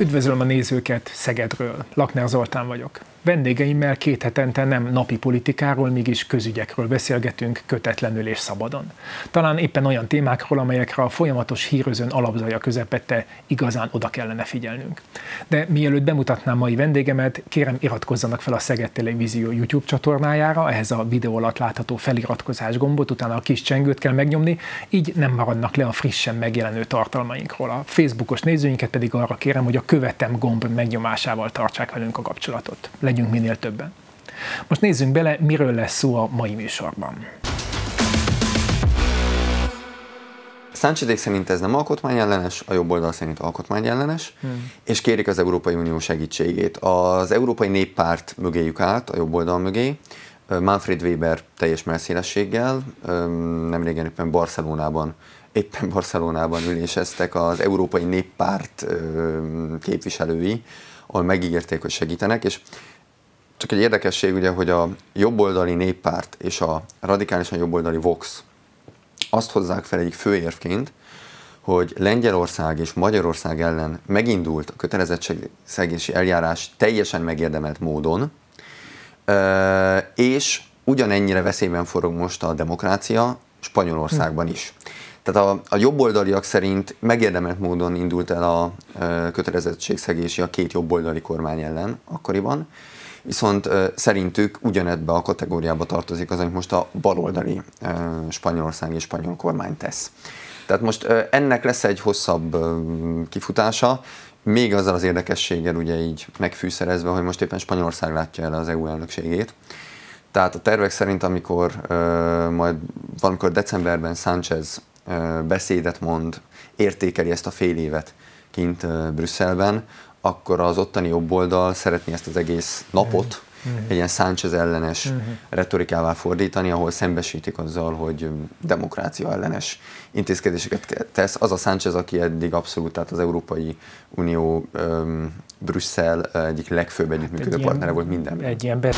Üdvözlöm a nézőket Szegedről, Lakner Zoltán vagyok. Vendégeimmel két hetente nem napi politikáról, mégis közügyekről beszélgetünk kötetlenül és szabadon. Talán éppen olyan témákról, amelyekre a folyamatos hírözön alapzaja közepette igazán oda kellene figyelnünk. De mielőtt bemutatnám mai vendégemet, kérem iratkozzanak fel a Szeged Televízió YouTube csatornájára, ehhez a videó alatt látható feliratkozás gombot, utána a kis csengőt kell megnyomni, így nem maradnak le a frissen megjelenő tartalmainkról. A Facebookos nézőinket pedig arra kérem, hogy a követem gomb megnyomásával tartsák velünk a kapcsolatot. Legyünk minél többen. Most nézzünk bele, miről lesz szó a mai műsorban. Száncsidék szerint ez nem alkotmányellenes, a jobb oldal szerint alkotmányellenes, hmm. és kérik az Európai Unió segítségét. Az Európai Néppárt mögéjük állt, a jobb oldal mögé, Manfred Weber teljes messzélességgel, nem régen éppen Barcelonában éppen Barcelonában üléseztek az Európai Néppárt képviselői, ahol megígérték, hogy segítenek, és csak egy érdekesség ugye, hogy a jobboldali néppárt és a radikálisan jobboldali Vox azt hozzák fel egyik főérvként, hogy Lengyelország és Magyarország ellen megindult a kötelezettségszegési eljárás teljesen megérdemelt módon, és ugyanennyire veszélyben forog most a demokrácia Spanyolországban is. Tehát a, a jobboldaliak szerint megérdemelt módon indult el a kötelezettségszegési a két jobboldali kormány ellen akkoriban, viszont szerintük ugyanebbe a kategóriába tartozik az, amit most a baloldali Spanyolország és spanyol kormány tesz. Tehát most ennek lesz egy hosszabb kifutása, még azzal az érdekességgel ugye így megfűszerezve, hogy most éppen Spanyolország látja el az EU elnökségét. Tehát a tervek szerint, amikor uh, majd valamikor decemberben Sánchez beszédet mond, értékeli ezt a fél évet kint Brüsszelben, akkor az ottani jobb oldal szeretné ezt az egész napot uh-huh. egy ilyen Sánchez ellenes uh-huh. retorikával fordítani, ahol szembesítik azzal, hogy demokrácia ellenes intézkedéseket tesz. Az a Sánchez, aki eddig abszolút, tehát az Európai Unió, um, Brüsszel egyik legfőbb együttműködő hát partnere volt mindenben. Egy ilyen be-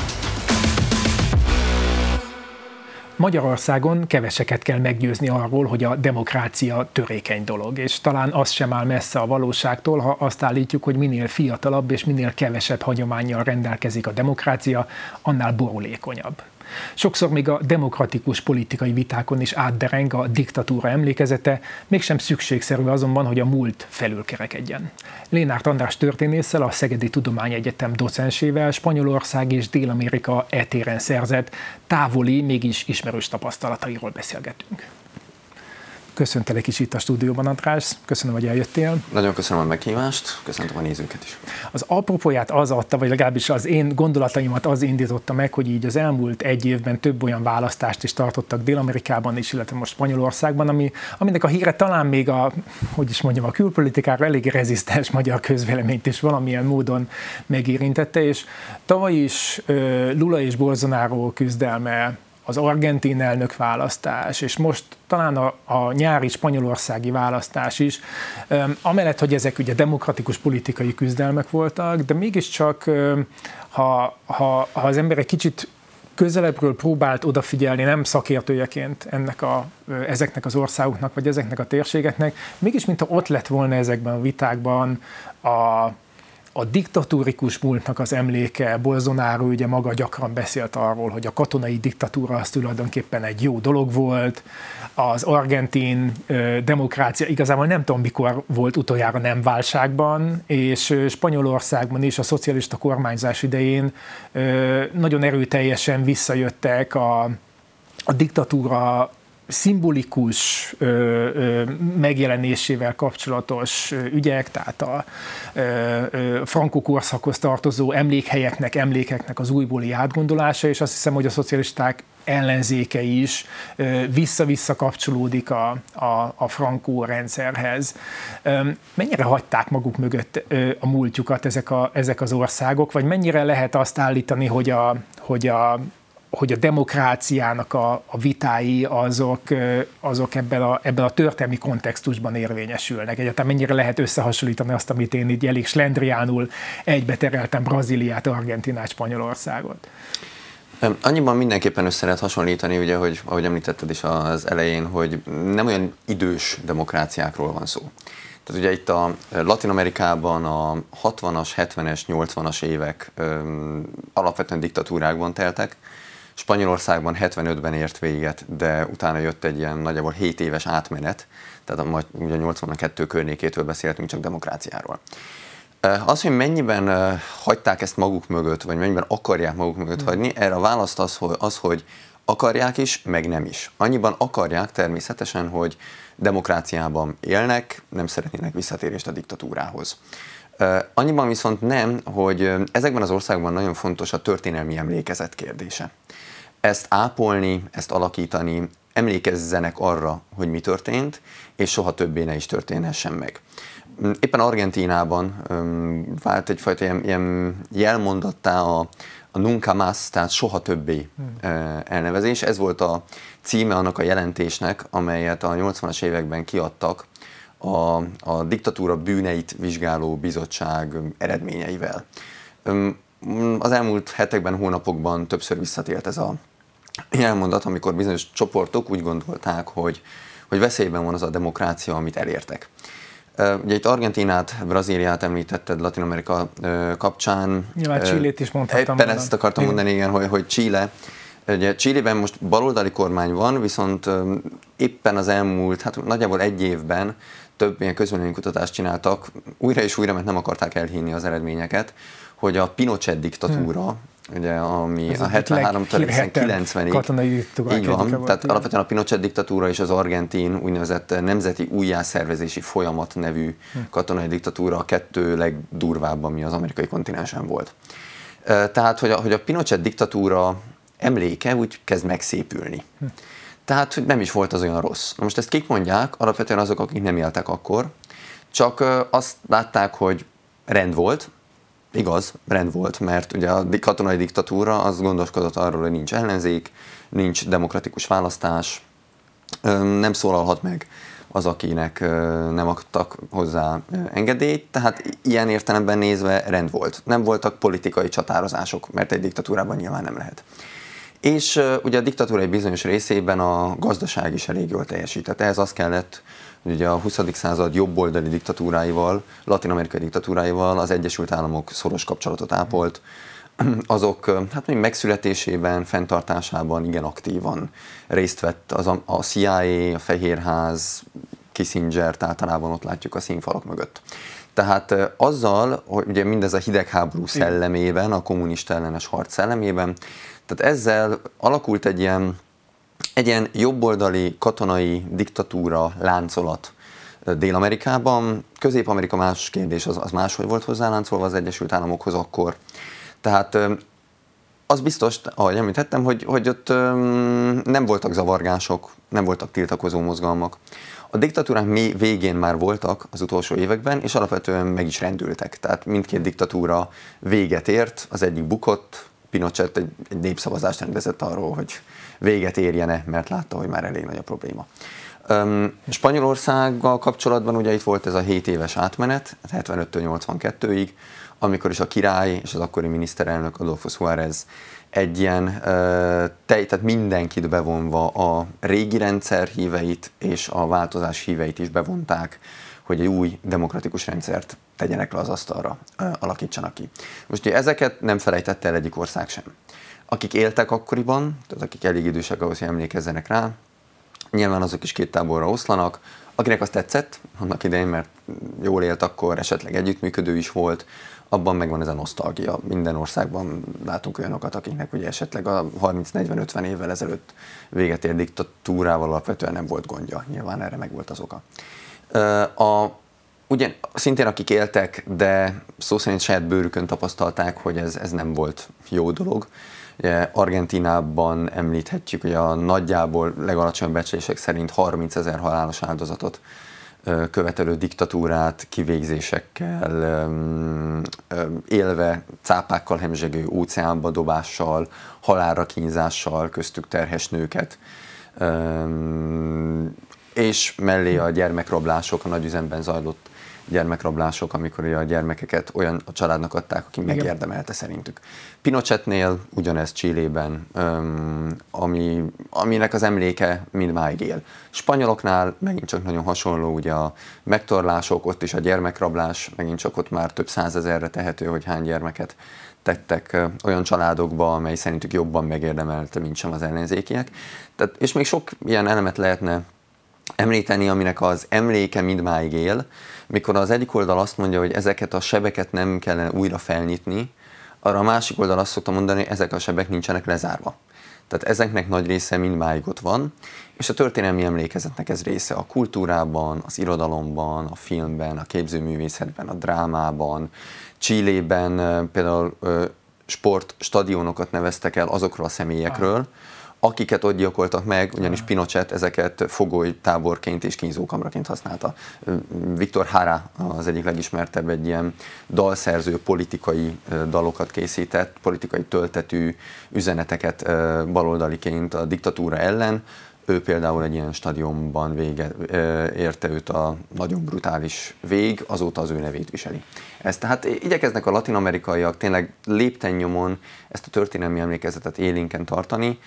Magyarországon keveseket kell meggyőzni arról, hogy a demokrácia törékeny dolog, és talán az sem áll messze a valóságtól, ha azt állítjuk, hogy minél fiatalabb és minél kevesebb hagyományjal rendelkezik a demokrácia, annál borulékonyabb. Sokszor még a demokratikus politikai vitákon is átdereng a diktatúra emlékezete, mégsem szükségszerű azonban, hogy a múlt felülkerekedjen. Lénárt András történésszel, a Szegedi Tudományegyetem docensével Spanyolország és Dél-Amerika etéren szerzett távoli, mégis ismerős tapasztalatairól beszélgetünk. Köszöntelek is itt a stúdióban, András. Köszönöm, hogy eljöttél. Nagyon köszönöm a meghívást, köszöntöm a nézőket is. Az apropóját az adta, vagy legalábbis az én gondolataimat az indította meg, hogy így az elmúlt egy évben több olyan választást is tartottak Dél-Amerikában is, illetve most Spanyolországban, ami, aminek a híre talán még a, hogy is mondjam, a külpolitikára elég rezisztens magyar közvéleményt is valamilyen módon megérintette, és tavaly is Lula és Bolsonaro küzdelme az argentin elnök választás, és most talán a, a nyári spanyolországi választás is, amellett, hogy ezek ugye demokratikus politikai küzdelmek voltak, de mégiscsak, ha, ha, ha az ember egy kicsit közelebbről próbált odafigyelni, nem szakértőjeként ennek a, ezeknek az országoknak, vagy ezeknek a térségeknek, mégis mintha ott lett volna ezekben a vitákban a, a diktatúrikus múltnak az emléke, Bolsonaro ugye maga gyakran beszélt arról, hogy a katonai diktatúra az tulajdonképpen egy jó dolog volt, az argentin demokrácia igazából nem tudom mikor volt utoljára nem válságban, és Spanyolországban is a szocialista kormányzás idején nagyon erőteljesen visszajöttek a, a diktatúra szimbolikus ö, ö, megjelenésével kapcsolatos ügyek, tehát a ö, ö, frankó korszakhoz tartozó emlékhelyeknek, emlékeknek az újbóli átgondolása, és azt hiszem, hogy a szocialisták ellenzéke is vissza-vissza kapcsolódik a, a, a frankó rendszerhez. Mennyire hagyták maguk mögött a múltjukat ezek, a, ezek az országok, vagy mennyire lehet azt állítani, hogy a, hogy a hogy a demokráciának a, a vitái azok, azok ebben, a, ebben a történelmi kontextusban érvényesülnek. Egyáltalán mennyire lehet összehasonlítani azt, amit én így elég slendriánul egybe tereltem Brazíliát, Argentinát, Spanyolországot? Annyiban mindenképpen össze lehet hasonlítani, ugye, hogy ahogy említetted is az elején, hogy nem olyan idős demokráciákról van szó. Tehát ugye itt a Latin Amerikában a 60-as, 70-es, 80-as évek öm, alapvetően diktatúrákban teltek, Spanyolországban 75-ben ért véget, de utána jött egy ilyen nagyjából 7 éves átmenet, tehát a, ugye 82 környékétől beszéltünk csak demokráciáról. Az, hogy mennyiben hagyták ezt maguk mögött, vagy mennyiben akarják maguk mögött hagyni, erre a választ az, hogy, az, hogy akarják is, meg nem is. Annyiban akarják természetesen, hogy demokráciában élnek, nem szeretnének visszatérést a diktatúrához. Annyiban viszont nem, hogy ezekben az országban nagyon fontos a történelmi emlékezet kérdése. Ezt ápolni, ezt alakítani, emlékezzenek arra, hogy mi történt, és soha többé ne is történhessen meg. Éppen Argentínában vált egyfajta ilyen, ilyen jelmondattá a, a nunca más, tehát soha többé hmm. elnevezés. Ez volt a címe annak a jelentésnek, amelyet a 80-as években kiadtak a, a diktatúra bűneit vizsgáló bizottság eredményeivel. Az elmúlt hetekben, hónapokban többször visszatért ez a jelmondat, amikor bizonyos csoportok úgy gondolták, hogy, hogy veszélyben van az a demokrácia, amit elértek. Ugye itt Argentinát, Brazíliát említetted Latin Amerika kapcsán. Nyilván Csillét is mondhattam. Éppen ezt akartam mondani, igen, hogy, hogy Chile. Ugye Chilében most baloldali kormány van, viszont éppen az elmúlt, hát nagyjából egy évben több ilyen kutatást csináltak, újra és újra, mert nem akarták elhinni az eredményeket, hogy a Pinochet diktatúra, hmm ugye, ami Ez a 73 90-ig. Katonai Így van, volt, tehát igen. alapvetően a Pinochet diktatúra és az argentin úgynevezett nemzeti újjászervezési folyamat nevű hm. katonai diktatúra a kettő legdurvább, ami az amerikai kontinensen volt. Tehát, hogy a, hogy a Pinochet diktatúra emléke úgy kezd megszépülni. Hm. Tehát, hogy nem is volt az olyan rossz. Na most ezt kik mondják? Alapvetően azok, akik nem éltek akkor, csak azt látták, hogy rend volt, Igaz, rend volt, mert ugye a katonai diktatúra az gondoskodott arról, hogy nincs ellenzék, nincs demokratikus választás, nem szólalhat meg az, akinek nem adtak hozzá engedélyt, tehát ilyen értelemben nézve rend volt. Nem voltak politikai csatározások, mert egy diktatúrában nyilván nem lehet. És ugye a diktatúra egy bizonyos részében a gazdaság is elég jól teljesített. Ehhez az kellett, ugye a 20. század jobboldali diktatúráival, latin-amerikai diktatúráival az Egyesült Államok szoros kapcsolatot ápolt, azok hát még megszületésében, fenntartásában igen aktívan részt vett az a, a CIA, a Fehérház, kissinger általában ott látjuk a színfalak mögött. Tehát azzal, hogy ugye mindez a hidegháború szellemében, a kommunista ellenes harc szellemében, tehát ezzel alakult egy ilyen egy ilyen jobboldali katonai diktatúra láncolat Dél-Amerikában. Közép-Amerika más kérdés, az, az máshogy volt hozzáláncolva az Egyesült Államokhoz akkor. Tehát az biztos, ahogy említettem, hogy, hogy ott nem voltak zavargások, nem voltak tiltakozó mozgalmak. A diktatúrák mi végén már voltak az utolsó években, és alapvetően meg is rendültek. Tehát mindkét diktatúra véget ért, az egyik bukott, Pinochet egy, egy népszavazást rendezett arról, hogy véget érjene, mert látta, hogy már elég nagy a probléma. Um, Spanyolországgal kapcsolatban ugye itt volt ez a 7 éves átmenet, 75-től 82-ig, amikor is a király és az akkori miniszterelnök Adolfo Suárez egy ilyen uh, tehát mindenkit bevonva a régi rendszer híveit és a változás híveit is bevonták, hogy egy új demokratikus rendszert tegyenek le az asztalra, alakítsanak ki. Most ugye ezeket nem felejtette el egyik ország sem akik éltek akkoriban, tehát akik elég idősek ahhoz, hogy emlékezzenek rá, nyilván azok is két táborra oszlanak, akinek azt tetszett annak idején, mert jól élt akkor, esetleg együttműködő is volt, abban megvan ez a nosztalgia. Minden országban látunk olyanokat, akiknek ugye esetleg a 30-40-50 évvel ezelőtt véget ért diktatúrával alapvetően nem volt gondja. Nyilván erre meg volt az oka. A, ugyan, szintén akik éltek, de szó szerint saját bőrükön tapasztalták, hogy ez, ez nem volt jó dolog. Argentinában említhetjük, hogy a nagyjából legalacsonyabb becslések szerint 30 ezer halálos áldozatot követelő diktatúrát kivégzésekkel, élve cápákkal hemzsegő óceánba dobással, halálra kínzással, köztük terhes nőket, és mellé a gyermekrablások, a nagyüzemben zajlott gyermekrablások, amikor a gyermekeket olyan a családnak adták, aki Igen. megérdemelte szerintük. Pinochetnél ugyanez Csillében, ami, aminek az emléke mindmáig él. Spanyoloknál megint csak nagyon hasonló, ugye a megtorlások, ott is a gyermekrablás, megint csak ott már több százezerre tehető, hogy hány gyermeket tettek olyan családokba, amely szerintük jobban megérdemelte, mint sem az ellenzékiek. Tehát, és még sok ilyen elemet lehetne említeni, aminek az emléke mindmáig él, mikor az egyik oldal azt mondja, hogy ezeket a sebeket nem kellene újra felnyitni, arra a másik oldal azt szokta mondani, hogy ezek a sebek nincsenek lezárva. Tehát ezeknek nagy része mindmáig ott van, és a történelmi emlékezetnek ez része a kultúrában, az irodalomban, a filmben, a képzőművészetben, a drámában. Csillében például sportstadionokat neveztek el azokról a személyekről, ah akiket ott gyilkoltak meg, ugyanis Pinochet ezeket fogoly táborként és kínzókamraként használta. Viktor Hara az egyik legismertebb egy ilyen dalszerző, politikai dalokat készített, politikai töltetű üzeneteket baloldaliként a diktatúra ellen, ő például egy ilyen stadionban vége, érte őt a nagyon brutális vég, azóta az ő nevét viseli. Ez tehát igyekeznek a latin-amerikaiak tényleg lépten nyomon ezt a történelmi emlékezetet élénken tartani,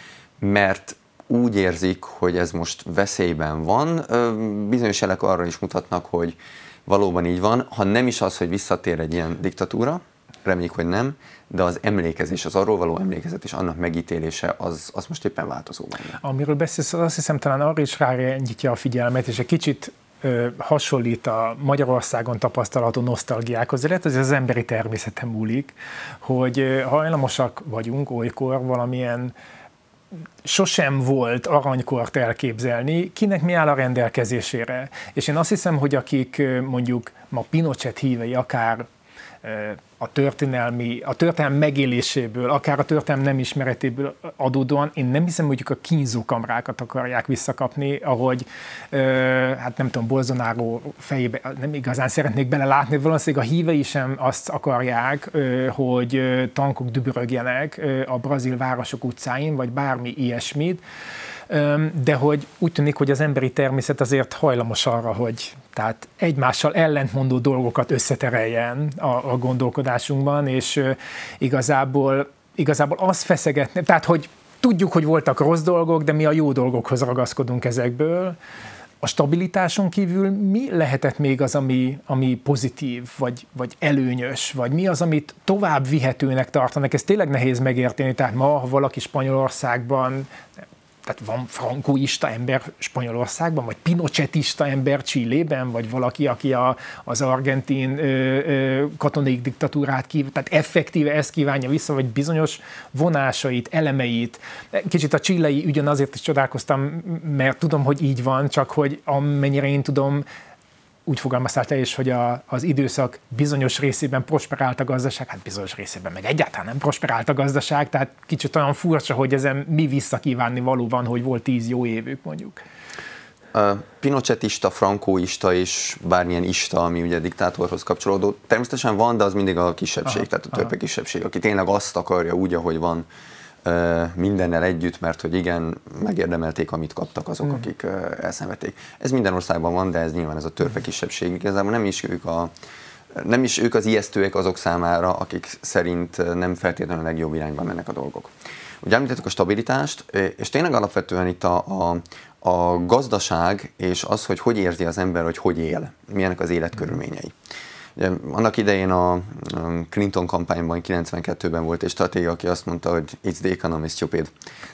mert úgy érzik, hogy ez most veszélyben van. Bizonyos jelek arra is mutatnak, hogy valóban így van. Ha nem is az, hogy visszatér egy ilyen diktatúra, reméljük, hogy nem, de az emlékezés, az arról való emlékezet és annak megítélése, az, az most éppen változóban. Amiről beszélsz, azt hiszem talán arra is rájegyítja a figyelmet, és egy kicsit hasonlít a Magyarországon tapasztalható nosztalgiákhoz, illetve ez az emberi természetem múlik, hogy hajlamosak vagyunk olykor valamilyen sosem volt aranykort elképzelni, kinek mi áll a rendelkezésére. És én azt hiszem, hogy akik mondjuk ma Pinochet hívei, akár a történelmi, a történelmi megéléséből, akár a történelmi nem ismeretéből adódóan, én nem hiszem, hogy a kínzókamrákat akarják visszakapni, ahogy, hát nem tudom, Bolsonaro fejébe nem igazán szeretnék belelátni, valószínűleg a hívei sem azt akarják, hogy tankok dübörögjenek a brazil városok utcáin, vagy bármi ilyesmit, de hogy úgy tűnik, hogy az emberi természet azért hajlamos arra, hogy tehát egymással ellentmondó dolgokat összetereljen a, a gondolkodásunkban, és igazából, igazából azt feszegetni, tehát hogy tudjuk, hogy voltak rossz dolgok, de mi a jó dolgokhoz ragaszkodunk ezekből. A stabilitáson kívül mi lehetett még az, ami, ami pozitív, vagy, vagy előnyös, vagy mi az, amit tovább vihetőnek tartanak? Ez tényleg nehéz megérteni, tehát ma, ha valaki Spanyolországban tehát van frankoista ember Spanyolországban, vagy pinochetista ember Csillében, vagy valaki, aki a, az argentin ö, ö, katonai diktatúrát kív, tehát effektíve ezt kívánja vissza, vagy bizonyos vonásait, elemeit. Kicsit a csillei ügyen azért is csodálkoztam, mert tudom, hogy így van, csak hogy amennyire én tudom, úgy fogalmaztál te is, hogy a, az időszak bizonyos részében prosperált a gazdaság, hát bizonyos részében meg egyáltalán nem prosperált a gazdaság, tehát kicsit olyan furcsa, hogy ezen mi visszakívánni valóban, hogy volt tíz jó évük mondjuk. Pinochetista, frankóista és bármilyen ista, ami ugye diktátorhoz kapcsolódó, természetesen van, de az mindig a kisebbség, aha, tehát a többek kisebbség, aki tényleg azt akarja úgy, ahogy van, mindennel együtt, mert hogy igen, megérdemelték, amit kaptak azok, mm. akik elszenvedték. Ez minden országban van, de ez nyilván ez a törpe kisebbség. Igazából nem is ők a nem is ők az ijesztőek azok számára, akik szerint nem feltétlenül a legjobb irányba mennek a dolgok. Ugye említettük a stabilitást, és tényleg alapvetően itt a, a, a gazdaság és az, hogy hogy érzi az ember, hogy hogy él, milyenek az életkörülményei. Ugye, annak idején a Clinton kampányban 92-ben volt egy stratégia, aki azt mondta, hogy it's the economy stupid.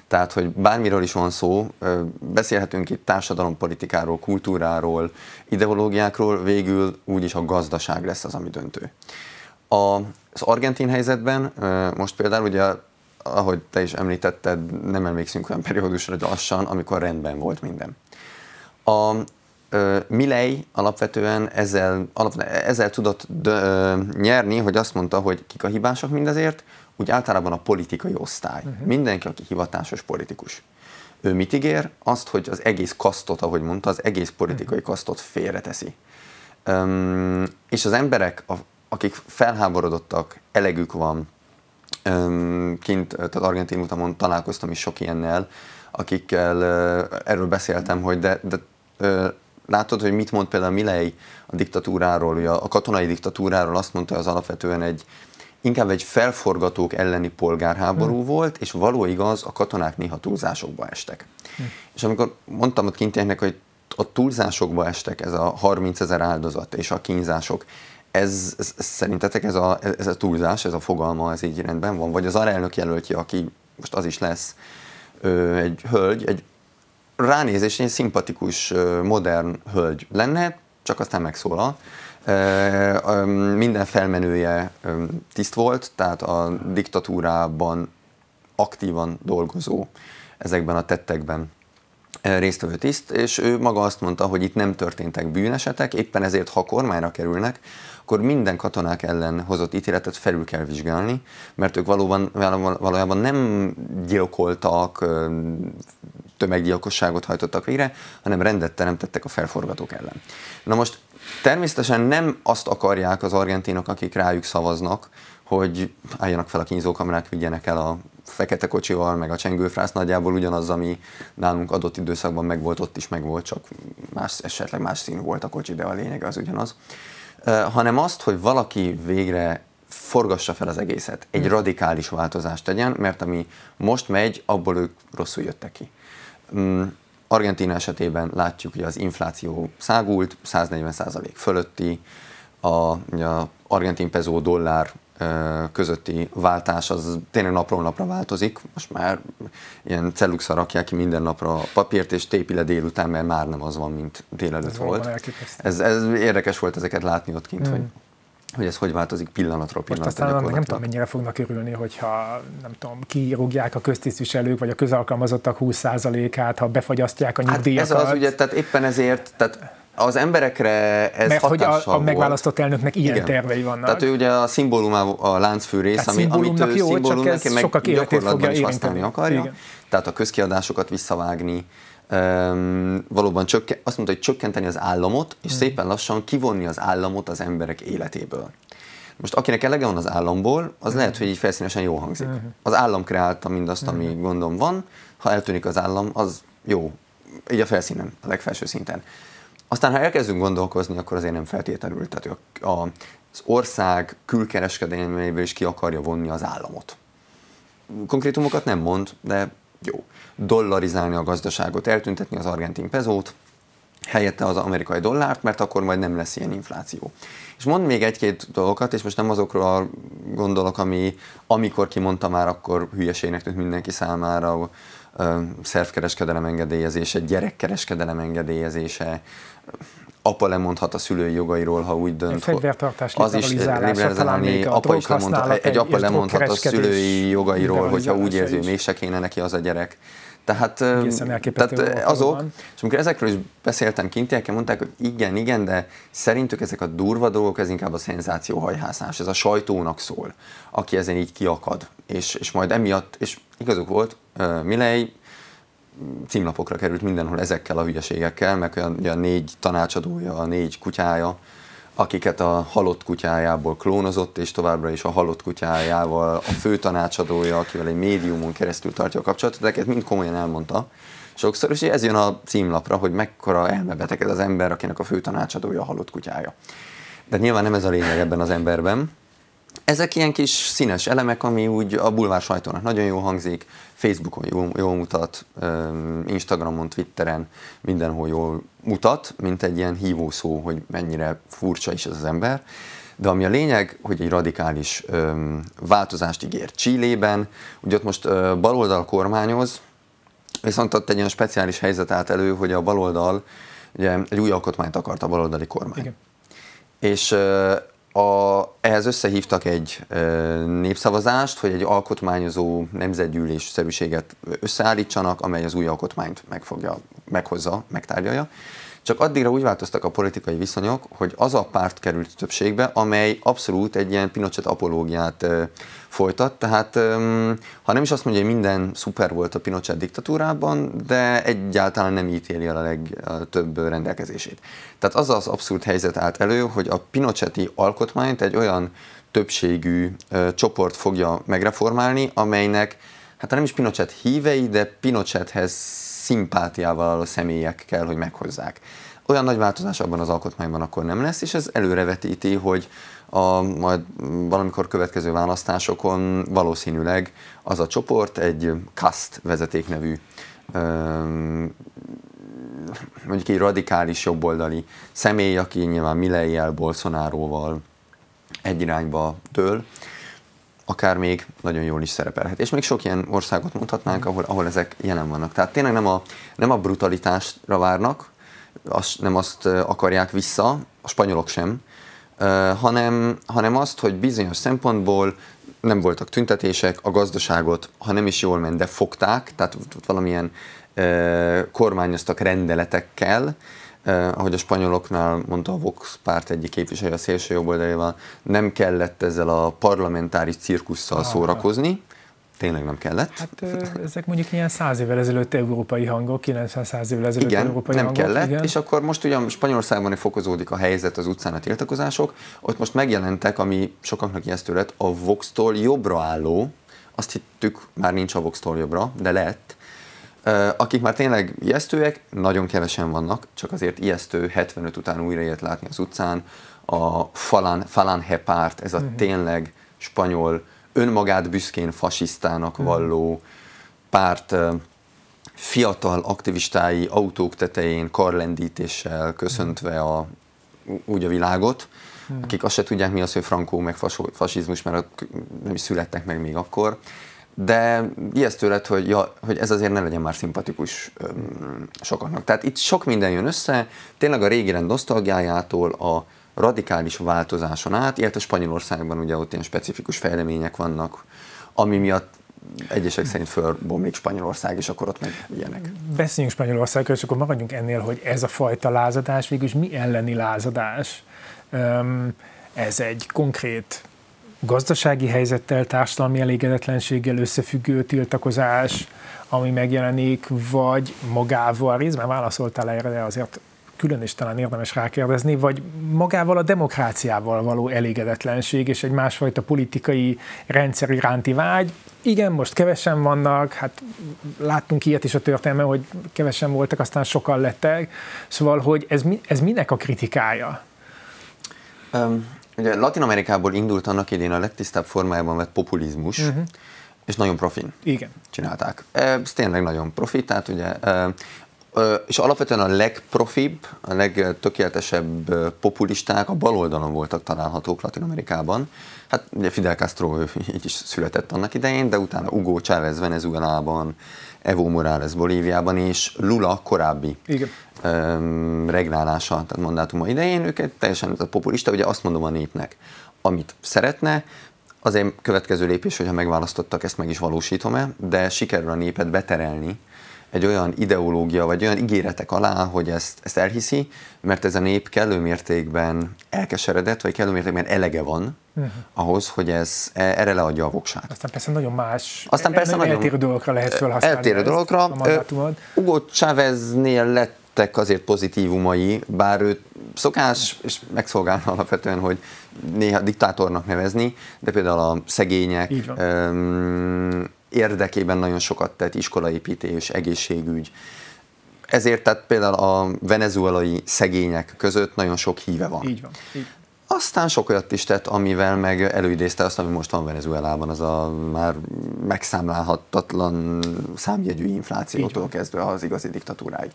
Tehát, hogy bármiről is van szó, beszélhetünk itt társadalompolitikáról, kultúráról, ideológiákról, végül úgyis a gazdaság lesz az, ami döntő. A, az argentin helyzetben most például ugye ahogy te is említetted, nem emlékszünk olyan periódusra, hogy lassan, amikor rendben volt minden. A, Milei alapvetően ezzel, alapvetően ezzel tudott dö, nyerni, hogy azt mondta, hogy kik a hibások mindezért, úgy általában a politikai osztály. Uh-huh. Mindenki, aki hivatásos politikus. Ő mit ígér? Azt, hogy az egész kasztot, ahogy mondta, az egész politikai uh-huh. kasztot félreteszi. Um, és az emberek, a, akik felháborodottak, elegük van, um, kint, tehát Argentin utamon találkoztam is sok ilyennel, akikkel uh, erről beszéltem, hogy de, de uh, látod, hogy mit mond például Milei a diktatúráról, a katonai diktatúráról azt mondta, hogy az alapvetően egy, inkább egy felforgatók elleni polgárháború hmm. volt, és való igaz, a katonák néha túlzásokba estek. Hmm. És amikor mondtam ott kintieknek, hogy a túlzásokba estek ez a 30 ezer áldozat és a kínzások, ez, ez, szerintetek ez a, ez a túlzás, ez a fogalma, ez így rendben van? Vagy az alelnök jelöltje, aki most az is lesz, egy hölgy, egy ránézés egy szimpatikus, modern hölgy lenne, csak aztán megszólal. Minden felmenője tiszt volt, tehát a diktatúrában aktívan dolgozó ezekben a tettekben résztvevő tiszt, és ő maga azt mondta, hogy itt nem történtek bűnesetek, éppen ezért, ha kormányra kerülnek, akkor minden katonák ellen hozott ítéletet felül kell vizsgálni, mert ők valóban, valójában nem gyilkoltak, tömeggyilkosságot hajtottak végre, hanem rendet teremtettek a felforgatók ellen. Na most természetesen nem azt akarják az argentinok, akik rájuk szavaznak, hogy álljanak fel a kínzókamerák, vigyenek el a fekete kocsival, meg a csengőfrász nagyjából ugyanaz, ami nálunk adott időszakban megvolt, ott is megvolt, csak más, esetleg más színű volt a kocsi, de a lényeg az ugyanaz. Hanem azt, hogy valaki végre forgassa fel az egészet, egy hmm. radikális változást tegyen, mert ami most megy, abból ők rosszul jöttek ki. Um, Argentina esetében látjuk, hogy az infláció szágult, 140% fölötti, a, a argentin pezó dollár közötti váltás az tényleg napról napra változik. Most már ilyen celluxa rakják ki minden napra papírt, és tépi le délután, mert már nem az van, mint délelőtt ez volt. Ez, ez érdekes volt ezeket látni ott kint, hmm. hogy hogy ez hogy változik pillanatról pillanatra. Most aztán nem tudom, mennyire fognak örülni, hogyha nem tudom, kirúgják a köztisztviselők vagy a közalkalmazottak 20%-át, ha befagyasztják a nyugdíjakat. Hát ez az ugye, tehát éppen ezért, tehát az emberekre ez Mert hogy a, a megválasztott elnöknek ilyen Igen. tervei vannak. Tehát ő ugye a szimbólum a láncfő rész, ami, amit ő jó, szimbólumnak, meg gyakorlatban is használni akarja. Igen. Tehát a közkiadásokat visszavágni, um, valóban csökken, azt mondta, hogy csökkenteni az államot, és hmm. szépen lassan kivonni az államot az emberek életéből. Most akinek elege van az államból, az lehet, hogy így felszínesen jó hangzik. Hmm. Az állam kreálta mindazt, ami hmm. gondom van, ha eltűnik az állam, az jó, így a felszínen, a legfelső szinten. Aztán, ha elkezdünk gondolkozni, akkor azért nem feltétlenül. Tehát a, a, az ország külkereskedelméből is ki akarja vonni az államot. Konkrétumokat nem mond, de jó. Dollarizálni a gazdaságot, eltüntetni az argentin pezót, helyette az amerikai dollárt, mert akkor majd nem lesz ilyen infláció. És mond még egy-két dolgokat, és most nem azokról gondolok, ami amikor kimondta már, akkor hülyeségnek tűnt mindenki számára, szervkereskedelem engedélyezése, gyerekkereskedelem engedélyezése, apa lemondhat a szülői jogairól, ha úgy dönt. Fegyvertartás az is liberalizálni, apa is lemondhat, egy, egy apa lemondhat a szülői jogairól, hogyha úgy érzi, hogy mégse kéne neki az a gyerek. Tehát, tehát azok, van. és amikor ezekről is beszéltem kintiekkel, mondták, hogy igen, igen, de szerintük ezek a durva dolgok, ez inkább a szenzációhajhászás, ez a sajtónak szól, aki ezen így kiakad, és, és majd emiatt, és igazuk volt, uh, címlapokra került mindenhol ezekkel a hülyeségekkel, meg a, a négy tanácsadója, a négy kutyája, akiket a halott kutyájából klónozott, és továbbra is a halott kutyájával a fő tanácsadója, akivel egy médiumon keresztül tartja a kapcsolatot, ezeket mind komolyan elmondta. Sokszor, és ez jön a címlapra, hogy mekkora elmebeteg ez az ember, akinek a fő tanácsadója a halott kutyája. De nyilván nem ez a lényeg ebben az emberben. Ezek ilyen kis színes elemek, ami úgy a bulvár sajtónak nagyon jó hangzik, Facebookon jól, jól mutat, Instagramon, Twitteren mindenhol jól mutat, mint egy ilyen hívószó, hogy mennyire furcsa is ez az ember. De ami a lényeg, hogy egy radikális öm, változást ígér Csillében, ugye ott most ö, baloldal kormányoz, viszont ott egy olyan speciális helyzet állt elő, hogy a baloldal ugye egy új alkotmányt akart a baloldali kormány. Igen. És ö, a, ehhez összehívtak egy e, népszavazást, hogy egy alkotmányozó nemzetgyűlés-szerűséget összeállítsanak, amely az új alkotmányt megfogja, meghozza, megtárgyalja. Csak addigra úgy változtak a politikai viszonyok, hogy az a párt került többségbe, amely abszolút egy ilyen Pinochet apológiát folytat. Tehát ha nem is azt mondja, hogy minden szuper volt a Pinochet diktatúrában, de egyáltalán nem ítéli el a legtöbb rendelkezését. Tehát az az abszurd helyzet állt elő, hogy a Pinocheti alkotmányt egy olyan többségű csoport fogja megreformálni, amelynek hát nem is Pinochet hívei, de Pinochethez szimpátiával a személyek kell, hogy meghozzák. Olyan nagy változás abban az alkotmányban akkor nem lesz, és ez előrevetíti, hogy a majd valamikor következő választásokon valószínűleg az a csoport egy KAST vezetéknevű mondjuk egy radikális jobboldali személy, aki nyilván Milley-jel, Bolsonaroval egy irányba dől, akár még nagyon jól is szerepelhet. És még sok ilyen országot mutatnánk, ahol, ahol ezek jelen vannak. Tehát tényleg nem a, nem a brutalitásra várnak, azt, nem azt akarják vissza, a spanyolok sem, hanem, hanem azt, hogy bizonyos szempontból nem voltak tüntetések, a gazdaságot, ha nem is jól ment, de fogták, tehát valamilyen kormányoztak rendeletekkel, eh, ahogy a spanyoloknál mondta a Vox párt egyik képviselő a szélső jobboldalival, nem kellett ezzel a parlamentáris cirkusszal ah, szórakozni, tényleg nem kellett. Hát ezek mondjuk ilyen száz évvel ezelőtt európai hangok, 90-100 évvel ezelőtt igen, európai nem hangok. kellett, igen. és akkor most ugyan Spanyolországban fokozódik a helyzet az utcán a tiltakozások, ott most megjelentek, ami sokaknak ijesztő lett, a Vox-tól jobbra álló, azt hittük, már nincs a Vox-tól jobbra, de lett, akik már tényleg ijesztőek, nagyon kevesen vannak, csak azért ijesztő 75 után újra ilyet látni az utcán. A Falan, Falange párt, ez a uh-huh. tényleg spanyol, önmagát büszkén fasisztának uh-huh. valló párt fiatal aktivistái autók tetején karlendítéssel köszöntve a, úgy a világot, uh-huh. akik azt se tudják, mi az, hogy frankó meg fasizmus, mert nem is születtek meg még akkor de ijesztő lett, hogy, ja, hogy ez azért ne legyen már szimpatikus öm, sokaknak. Tehát itt sok minden jön össze, tényleg a régi rend nosztalgiájától a radikális változáson át, illetve Spanyolországban ugye ott ilyen specifikus fejlemények vannak, ami miatt egyesek szerint fölbomlik Spanyolország, és akkor ott meg ilyenek. Beszéljünk Spanyolországról, és akkor maradjunk ennél, hogy ez a fajta lázadás végülis mi elleni lázadás? Ez egy konkrét gazdasági helyzettel, társadalmi elégedetlenséggel összefüggő tiltakozás, ami megjelenik, vagy magával, részben válaszoltál erre, de azért külön is talán érdemes rákérdezni, vagy magával a demokráciával való elégedetlenség és egy másfajta politikai rendszer iránti vágy. Igen, most kevesen vannak, hát láttunk ilyet is a történelme, hogy kevesen voltak, aztán sokan lettek. Szóval, hogy ez, ez minek a kritikája? Um, Ugye Latin Amerikából indult annak idén a legtisztább formájában vett populizmus, uh-huh. és nagyon profin Igen. csinálták. Ez tényleg nagyon profi, tehát ugye és alapvetően a legprofibb, a legtökéletesebb populisták a bal oldalon voltak találhatók Latin Amerikában. Hát ugye Fidel Castro így is született annak idején, de utána Hugo Chávez Venezuelában, Evo Morales Bolíviában és Lula korábbi Igen. regnálása, tehát mandátuma idején, őket teljesen a populista, ugye azt mondom a népnek, amit szeretne, azért következő lépés, hogyha megválasztottak, ezt meg is valósítom-e, de sikerül a népet beterelni egy olyan ideológia, vagy olyan ígéretek alá, hogy ezt, ezt elhiszi, mert ez a nép kellő mértékben elkeseredett, vagy kellő mértékben elege van uh-huh. ahhoz, hogy ez e, erre leadja a voksát. Aztán persze nagyon más, Aztán persze nagyon eltérő dolgokra lehet felhasználni. Eltérő dolgokra. Hugo Cháveznél lett lettek azért pozitívumai, bár ő szokás, és megszolgál alapvetően, hogy néha diktátornak nevezni, de például a szegények érdekében nagyon sokat tett iskolaépítés, egészségügy. Ezért tehát például a venezuelai szegények között nagyon sok híve van. Így van. Így. Aztán sok olyat is tett, amivel meg előidézte azt, ami most van Venezuelában, az a már megszámlálhatatlan számjegyű inflációtól kezdve az igazi diktatúráig.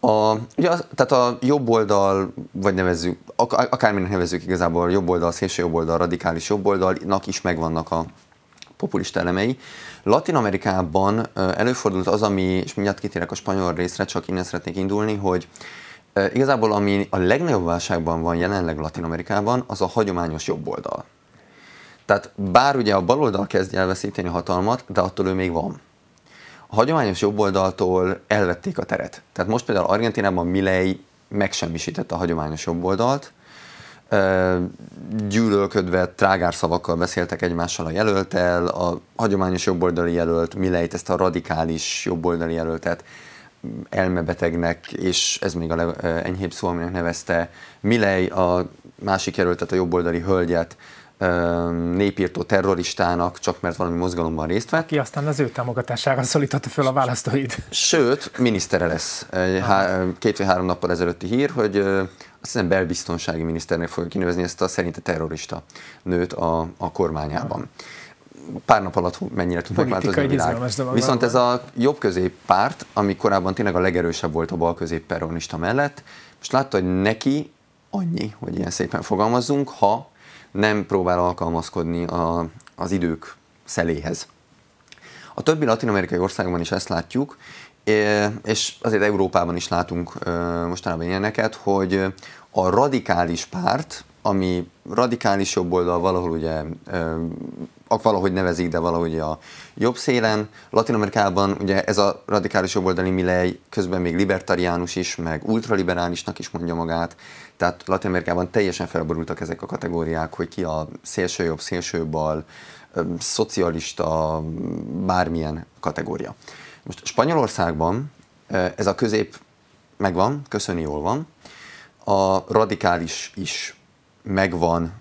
A, ugye az, tehát a jobb oldal, vagy nevezzük, ak- akárminek nevezzük igazából, jobb oldal, szélső jobb oldal, radikális jobb oldalnak is megvannak a populista elemei. Latin Amerikában előfordult az, ami, és mindjárt kitérek a spanyol részre, csak innen szeretnék indulni, hogy igazából ami a legnagyobb válságban van jelenleg Latin Amerikában, az a hagyományos jobb oldal. Tehát bár ugye a baloldal kezd elveszíteni a hatalmat, de attól ő még van a hagyományos jobboldaltól elvették a teret. Tehát most például Argentinában Milei megsemmisítette a hagyományos jobboldalt, gyűlölködve trágár szavakkal beszéltek egymással a jelöltel, a hagyományos jobboldali jelölt Mileit, ezt a radikális jobboldali jelöltet elmebetegnek, és ez még a enyhébb szó, aminek nevezte, Milei a másik jelöltet, a jobboldali hölgyet népírtó terroristának, csak mert valami mozgalomban részt vett. Ki aztán az ő támogatására szólította föl a választóid. Sőt, minisztere lesz. Egy há- két vagy három nappal ezelőtti hír, hogy azt hiszem belbiztonsági miniszternek fogja kinevezni ezt a szerinte terrorista nőt a, a kormányában. Pár nap alatt mennyire tud megváltozni a világ. Viszont ez a jobb közép párt, ami korábban tényleg a legerősebb volt a bal közép peronista mellett, most látta, hogy neki annyi, hogy ilyen szépen fogalmazzunk, ha nem próbál alkalmazkodni a, az idők szeléhez. A többi latin-amerikai országban is ezt látjuk, és azért Európában is látunk mostanában ilyeneket, hogy a radikális párt, ami radikális jobb oldal valahol ugye valahogy nevezik, de valahogy a jobb szélen. Latin Amerikában ugye ez a radikális jobboldali milej közben még libertariánus is, meg ultraliberálisnak is mondja magát. Tehát Latin Amerikában teljesen felborultak ezek a kategóriák, hogy ki a szélső jobb, szélső bal, szocialista, bármilyen kategória. Most Spanyolországban ez a közép megvan, köszöni jól van, a radikális is megvan,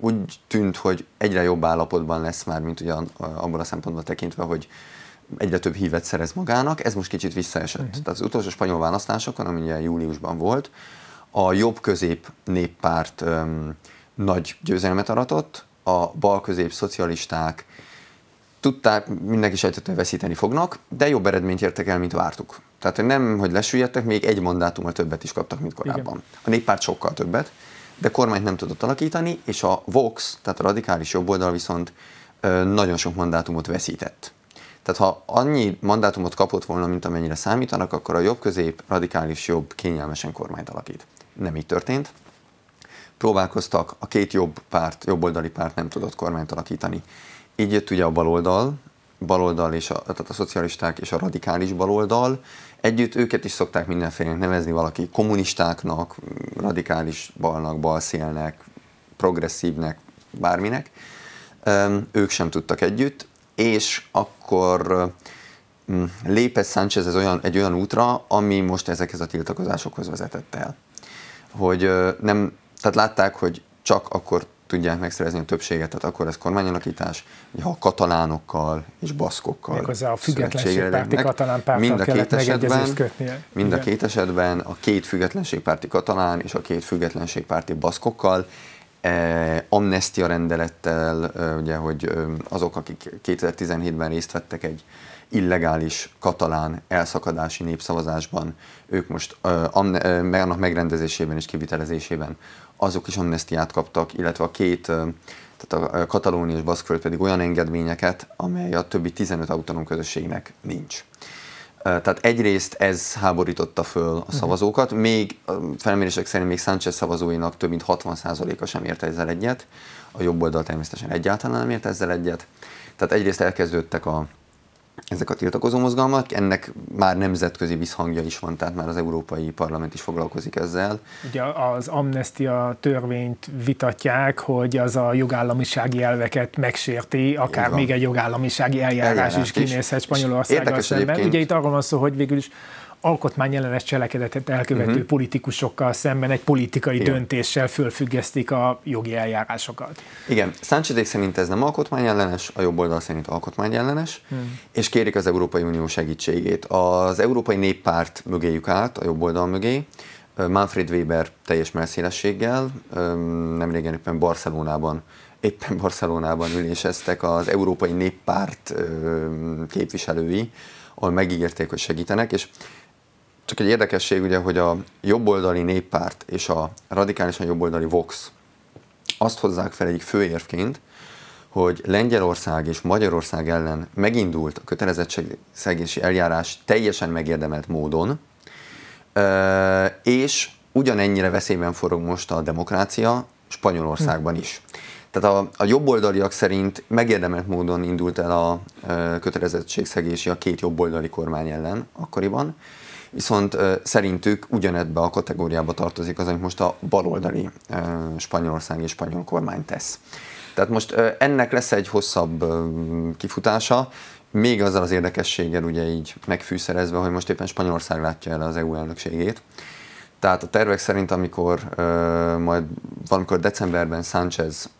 úgy tűnt, hogy egyre jobb állapotban lesz már, mint ugyan abból a szempontból tekintve, hogy egyre több hívet szerez magának, ez most kicsit visszaesett. Uh-huh. Tehát az utolsó spanyol választásokon, ami ugye júliusban volt, a jobb-közép néppárt öm, nagy győzelmet aratott, a bal-közép szocialisták tudták, mindenki sejtett, hogy veszíteni fognak, de jobb eredményt értek el, mint vártuk. Tehát hogy nem, hogy lesüllyedtek, még egy mandátummal többet is kaptak, mint korábban. Igen. A néppárt sokkal többet, de kormányt nem tudott alakítani, és a Vox, tehát a radikális jobboldal viszont nagyon sok mandátumot veszített. Tehát ha annyi mandátumot kapott volna, mint amennyire számítanak, akkor a jobb-közép, radikális jobb kényelmesen kormányt alakít. Nem így történt. Próbálkoztak, a két jobb párt, jobboldali párt nem tudott kormányt alakítani. Így jött ugye a baloldal, baloldal és a, tehát a szocialisták és a radikális baloldal. Együtt őket is szokták mindenféle nevezni valaki kommunistáknak, radikális balnak, balszélnek, progresszívnek, bárminek. Ők sem tudtak együtt, és akkor lépett Sánchez ez olyan, egy olyan útra, ami most ezekhez a tiltakozásokhoz vezetett el. Hogy nem, tehát látták, hogy csak akkor tudják megszerezni a többséget, tehát akkor ez kormányalakítás, ha a katalánokkal és baszkokkal Méghozzá a függetlenségpárti katalán pártal mind a két esetben, kötnie. Mind a két esetben a két függetlenségpárti katalán és a két függetlenségpárti baszkokkal, eh, amnestia rendelettel, eh, ugye, hogy eh, azok, akik 2017-ben részt vettek egy illegális katalán elszakadási népszavazásban, ők most annak megrendezésében és kivitelezésében azok is amnestiát kaptak, illetve a két, tehát a Katalónia és Baszkföld pedig olyan engedményeket, amely a többi 15 autonóm közösségnek nincs. Tehát egyrészt ez háborította föl a mhm. szavazókat, még felmérések szerint még Sánchez szavazóinak több mint 60%-a sem ért ezzel egyet, a jobb oldal természetesen egyáltalán nem ért ezzel egyet. Tehát egyrészt elkezdődtek a ezek a tiltakozó mozgalmak, ennek már nemzetközi visszhangja is van, tehát már az Európai Parlament is foglalkozik ezzel. Ugye az amnestia törvényt vitatják, hogy az a jogállamisági elveket megsérti, akár még egy jogállamisági eljárás, eljárás is kinézhet Spanyolországgal szemben. Ugye itt arról van szó, hogy végül is alkotmányellenes cselekedetet elkövető uh-huh. politikusokkal szemben egy politikai Igen. döntéssel fölfüggesztik a jogi eljárásokat. Igen, Sánchezék szerint ez nem alkotmányellenes, a jobb oldal szerint alkotmányellenes, hmm. és kérik az Európai Unió segítségét. Az Európai Néppárt mögéjük állt, a jobb oldal mögé, Manfred Weber teljes messzélességgel, nemrégen éppen Barcelonában éppen Barcelonában üléseztek az Európai Néppárt képviselői, ahol megígérték, hogy segítenek, és csak egy érdekesség ugye, hogy a jobboldali néppárt és a radikálisan jobboldali Vox azt hozzák fel egyik főérvként, hogy Lengyelország és Magyarország ellen megindult a kötelezettségszegési eljárás teljesen megérdemelt módon, és ugyanennyire veszélyben forog most a demokrácia Spanyolországban is. Tehát a, a jobboldaliak szerint megérdemelt módon indult el a kötelezettségszegési a két jobboldali kormány ellen akkoriban, viszont szerintük ugyanebbe a kategóriába tartozik az, amit most a baloldali Spanyolország és spanyol kormány tesz. Tehát most ennek lesz egy hosszabb kifutása, még azzal az érdekességgel ugye így megfűszerezve, hogy most éppen Spanyolország látja el az EU elnökségét. Tehát a tervek szerint, amikor majd valamikor decemberben Sánchez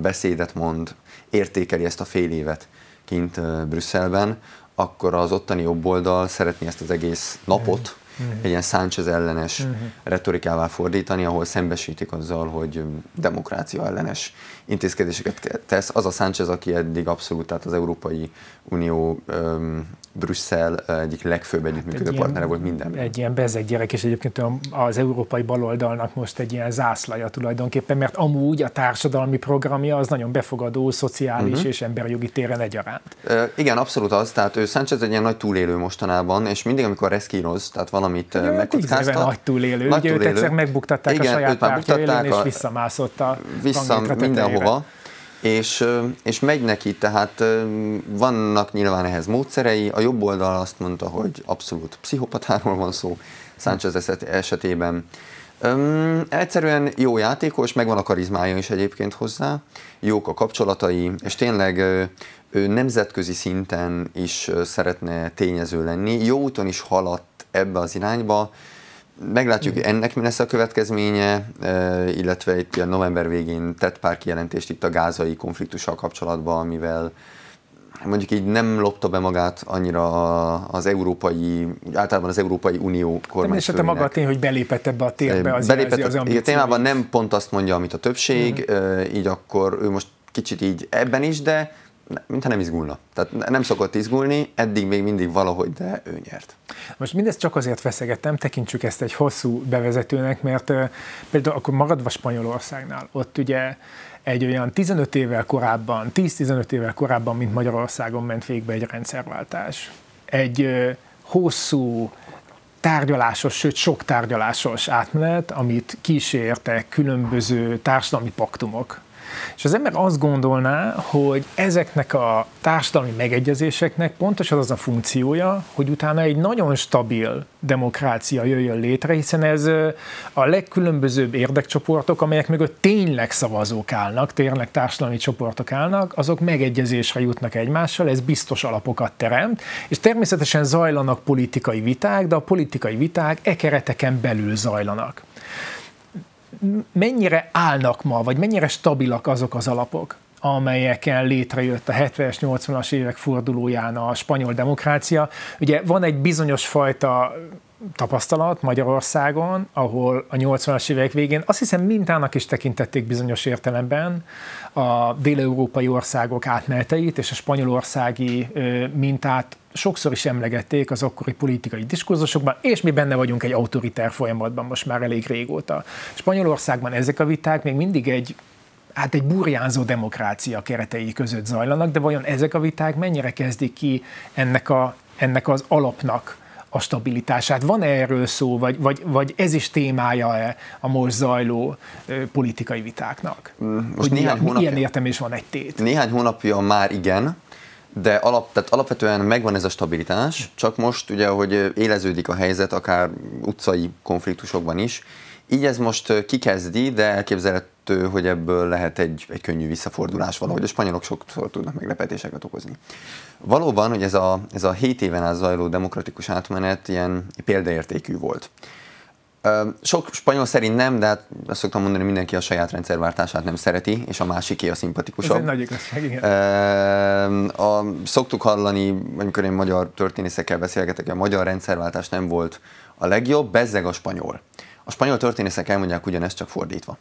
beszédet mond, értékeli ezt a fél évet kint Brüsszelben, akkor az ottani jobboldal szeretné ezt az egész napot uh-huh. egy ilyen Sánchez ellenes uh-huh. retorikává fordítani, ahol szembesítik azzal, hogy demokrácia ellenes intézkedéseket tesz. Az a Sánchez, aki eddig abszolút, tehát az Európai Unió um, Brüsszel egyik legfőbb együttműködő hát partnere volt mindenben. Egy ilyen bezeg gyerek, és egyébként az európai baloldalnak most egy ilyen zászlaja tulajdonképpen, mert amúgy a társadalmi programja az nagyon befogadó, szociális uh-huh. és emberjogi téren egyaránt. E, igen, abszolút az, tehát ő Sánchez egy ilyen nagy túlélő mostanában, és mindig, amikor reszkíroz, tehát valamit ja, megkockáztat. nagy túlélő, nagy túlélő. Ugye őt egyszer megbuktatták igen, a saját pártja és visszamászott a Vissza mindenhova és, és megy neki, tehát vannak nyilván ehhez módszerei. A jobb oldal azt mondta, hogy abszolút pszichopatáról van szó Sánchez esetében. Um, egyszerűen jó játékos, megvan a karizmája is egyébként hozzá, jók a kapcsolatai, és tényleg ő nemzetközi szinten is szeretne tényező lenni. Jó úton is haladt ebbe az irányba, Meglátjuk, ennek mi lesz a következménye, illetve itt a november végén tett pár kijelentést itt a gázai konfliktussal kapcsolatban, amivel mondjuk így nem lopta be magát annyira az európai, általában az Európai Unió kormányfőinek. De maga tény, hogy belépett ebbe a térbe, az belépett, az A témában nem pont azt mondja, amit a többség, uh-huh. így akkor ő most kicsit így ebben is, de mintha nem izgulna. Tehát nem szokott izgulni, eddig még mindig valahogy, de ő nyert. Most mindezt csak azért feszegettem, tekintsük ezt egy hosszú bevezetőnek, mert például akkor maradva Spanyolországnál, ott ugye egy olyan 15 évvel korábban, 10-15 évvel korábban, mint Magyarországon ment végbe egy rendszerváltás. Egy hosszú, tárgyalásos, sőt sok tárgyalásos átmenet, amit kísértek különböző társadalmi paktumok, és az ember azt gondolná, hogy ezeknek a társadalmi megegyezéseknek pontosan az a funkciója, hogy utána egy nagyon stabil demokrácia jöjjön létre, hiszen ez a legkülönbözőbb érdekcsoportok, amelyek mögött tényleg szavazók állnak, tényleg társadalmi csoportok állnak, azok megegyezésre jutnak egymással, ez biztos alapokat teremt, és természetesen zajlanak politikai viták, de a politikai viták e kereteken belül zajlanak mennyire állnak ma, vagy mennyire stabilak azok az alapok, amelyeken létrejött a 70-es, 80-as évek fordulóján a spanyol demokrácia. Ugye van egy bizonyos fajta tapasztalat Magyarországon, ahol a 80-as évek végén azt hiszem mintának is tekintették bizonyos értelemben a dél-európai országok átmeneteit, és a spanyolországi mintát sokszor is emlegették az akkori politikai diskurzusokban, és mi benne vagyunk egy autoritár folyamatban most már elég régóta. Spanyolországban ezek a viták még mindig egy hát egy burjánzó demokrácia keretei között zajlanak, de vajon ezek a viták mennyire kezdik ki ennek, a, ennek az alapnak a stabilitását? Van -e erről szó, vagy, vagy, vagy ez is témája-e a most zajló politikai vitáknak? Most hogy néhány hónapja, milyen értelmés van egy tét? Néhány hónapja már igen, de alap, tehát alapvetően megvan ez a stabilitás, csak most ugye, hogy éleződik a helyzet, akár utcai konfliktusokban is, így ez most kikezdi, de elképzelhető, hogy ebből lehet egy, egy könnyű visszafordulás valahogy. A spanyolok sokszor tudnak meglepetéseket okozni. Valóban, hogy ez a, ez a 7 éven át zajló demokratikus átmenet ilyen példaértékű volt. Sok spanyol szerint nem, de hát azt szoktam mondani, hogy mindenki a saját rendszerváltását nem szereti, és a másiké a szimpatikusabb. Ez egy nagy igazság, igen. A, szoktuk hallani, amikor én magyar történészekkel beszélgetek, a magyar rendszerváltás nem volt a legjobb, bezzeg a spanyol. A spanyol történészek elmondják ugyanezt, csak fordítva.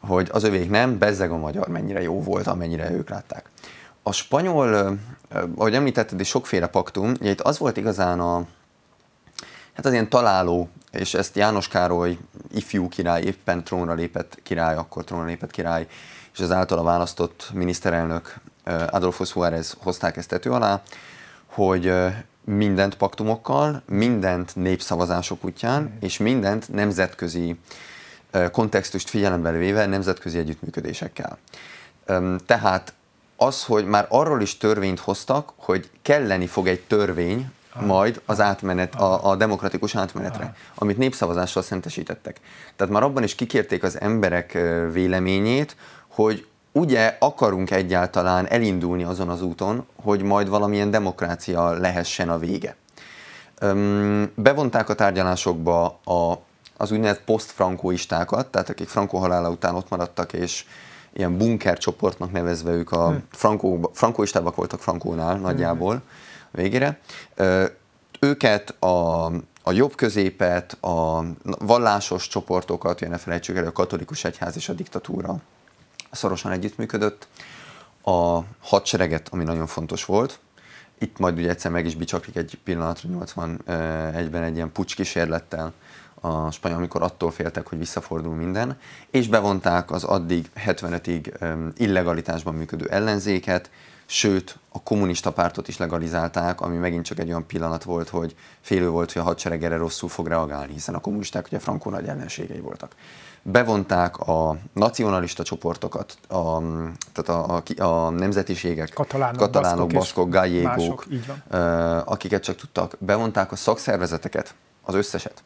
Hogy az övék nem, bezzeg a magyar mennyire jó volt, amennyire ők látták. A spanyol, ahogy említetted, is sokféle paktum, ugye itt az volt igazán a, hát az ilyen találó és ezt János Károly ifjú király, éppen trónra lépett király, akkor trónra lépett király, és az általa választott miniszterelnök Adolfo Suárez hozták ezt tető alá, hogy mindent paktumokkal, mindent népszavazások útján, és mindent nemzetközi kontextust figyelembe véve nemzetközi együttműködésekkel. Tehát az, hogy már arról is törvényt hoztak, hogy kelleni fog egy törvény majd az átmenet, a, a demokratikus átmenetre, amit népszavazással szentesítettek. Tehát már abban is kikérték az emberek véleményét, hogy ugye akarunk egyáltalán elindulni azon az úton, hogy majd valamilyen demokrácia lehessen a vége. Bevonták a tárgyalásokba a, az úgynevezett post-frankóistákat, tehát akik Franco halála után ott maradtak, és, ilyen bunker csoportnak nevezve ők a hmm. frankó, frankóistábbak voltak frankónál nagyjából hmm. végére. Őket a, a jobb középet, a vallásos csoportokat, ugye ne felejtsük el, a katolikus egyház és a diktatúra szorosan együttműködött. A hadsereget, ami nagyon fontos volt, itt majd ugye egyszer meg is bicsaklik egy pillanatra 81-ben egy ilyen pucs kísérlettel, a spanyol, amikor attól féltek, hogy visszafordul minden, és bevonták az addig 75-ig illegalitásban működő ellenzéket, sőt, a kommunista pártot is legalizálták, ami megint csak egy olyan pillanat volt, hogy félő volt, hogy a hadsereg erre rosszul fog reagálni, hiszen a kommunisták ugye Frankó nagy ellenségei voltak. Bevonták a nacionalista csoportokat, a, tehát a, a, a nemzetiségek, katalánok, katalánok baszkok, gájégók, akiket csak tudtak. Bevonták a szakszervezeteket, az összeset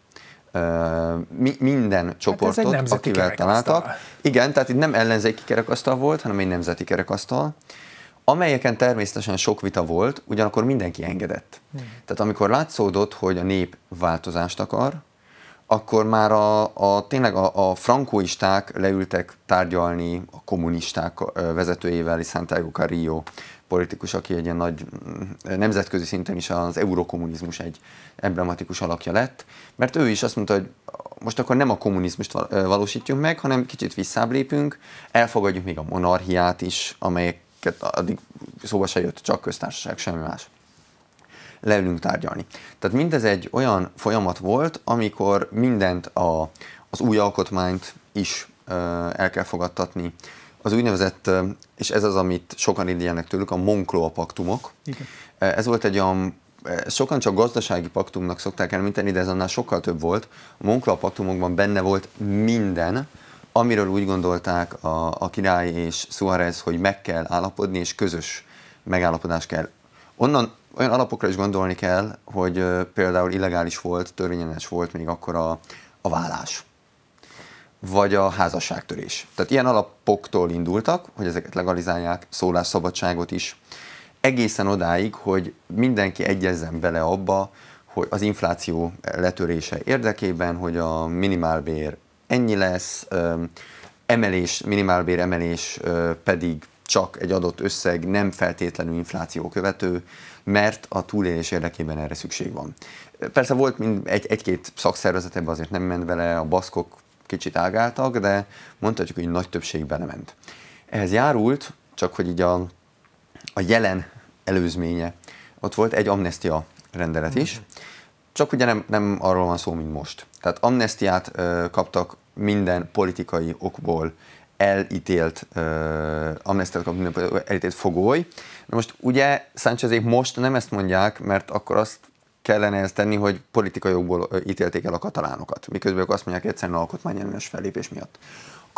mi, minden csoportot, hát akivel találtak. Igen, tehát itt nem ellenzéki kerekasztal volt, hanem egy nemzeti kerekasztal, amelyeken természetesen sok vita volt, ugyanakkor mindenki engedett. Hmm. Tehát amikor látszódott, hogy a nép változást akar, akkor már a, a tényleg a, a frankóisták leültek tárgyalni a kommunisták vezetőjével, Santiago Carrillo politikus, aki egy ilyen nagy nemzetközi szinten is az eurokommunizmus egy emblematikus alakja lett, mert ő is azt mondta, hogy most akkor nem a kommunizmust valósítjuk meg, hanem kicsit visszább lépünk, elfogadjuk még a monarchiát is, amelyeket addig szóba se jött, csak köztársaság, semmi más. Leülünk tárgyalni. Tehát mindez egy olyan folyamat volt, amikor mindent a, az új alkotmányt is el kell fogadtatni, az úgynevezett, és ez az, amit sokan idéznek tőlük, a Moncloa paktumok. Igen. Ez volt egy olyan sokan csak gazdasági paktumnak szokták elminteni, de ez annál sokkal több volt. A Moncloa paktumokban benne volt minden, amiről úgy gondolták a, a király és Suarez, hogy meg kell állapodni, és közös megállapodás kell. Onnan olyan alapokra is gondolni kell, hogy például illegális volt, törvényellenes volt még akkor a, a vállás vagy a házasságtörés. Tehát ilyen alapoktól indultak, hogy ezeket legalizálják, szólásszabadságot is, egészen odáig, hogy mindenki egyezzen bele abba, hogy az infláció letörése érdekében, hogy a minimálbér ennyi lesz, emelés, minimálbér emelés pedig csak egy adott összeg, nem feltétlenül infláció követő, mert a túlélés érdekében erre szükség van. Persze volt mind egy, egy-két szakszervezet, ebbe azért nem ment vele, a baszkok kicsit ágáltak, de mondhatjuk, hogy nagy többség belement. Ehhez járult, csak hogy így a, a jelen előzménye, ott volt egy amnestia rendelet is, csak ugye nem, nem arról van szó, mint most. Tehát amnestiát ö, kaptak minden politikai okból elítélt, uh, amnestiát minden elítélt fogoly. Na most ugye Sánchezék most nem ezt mondják, mert akkor azt kellene ezt tenni, hogy politikai jogból ítélték el a katalánokat, miközben ők azt mondják egyszerűen alkotmányellenes fellépés miatt.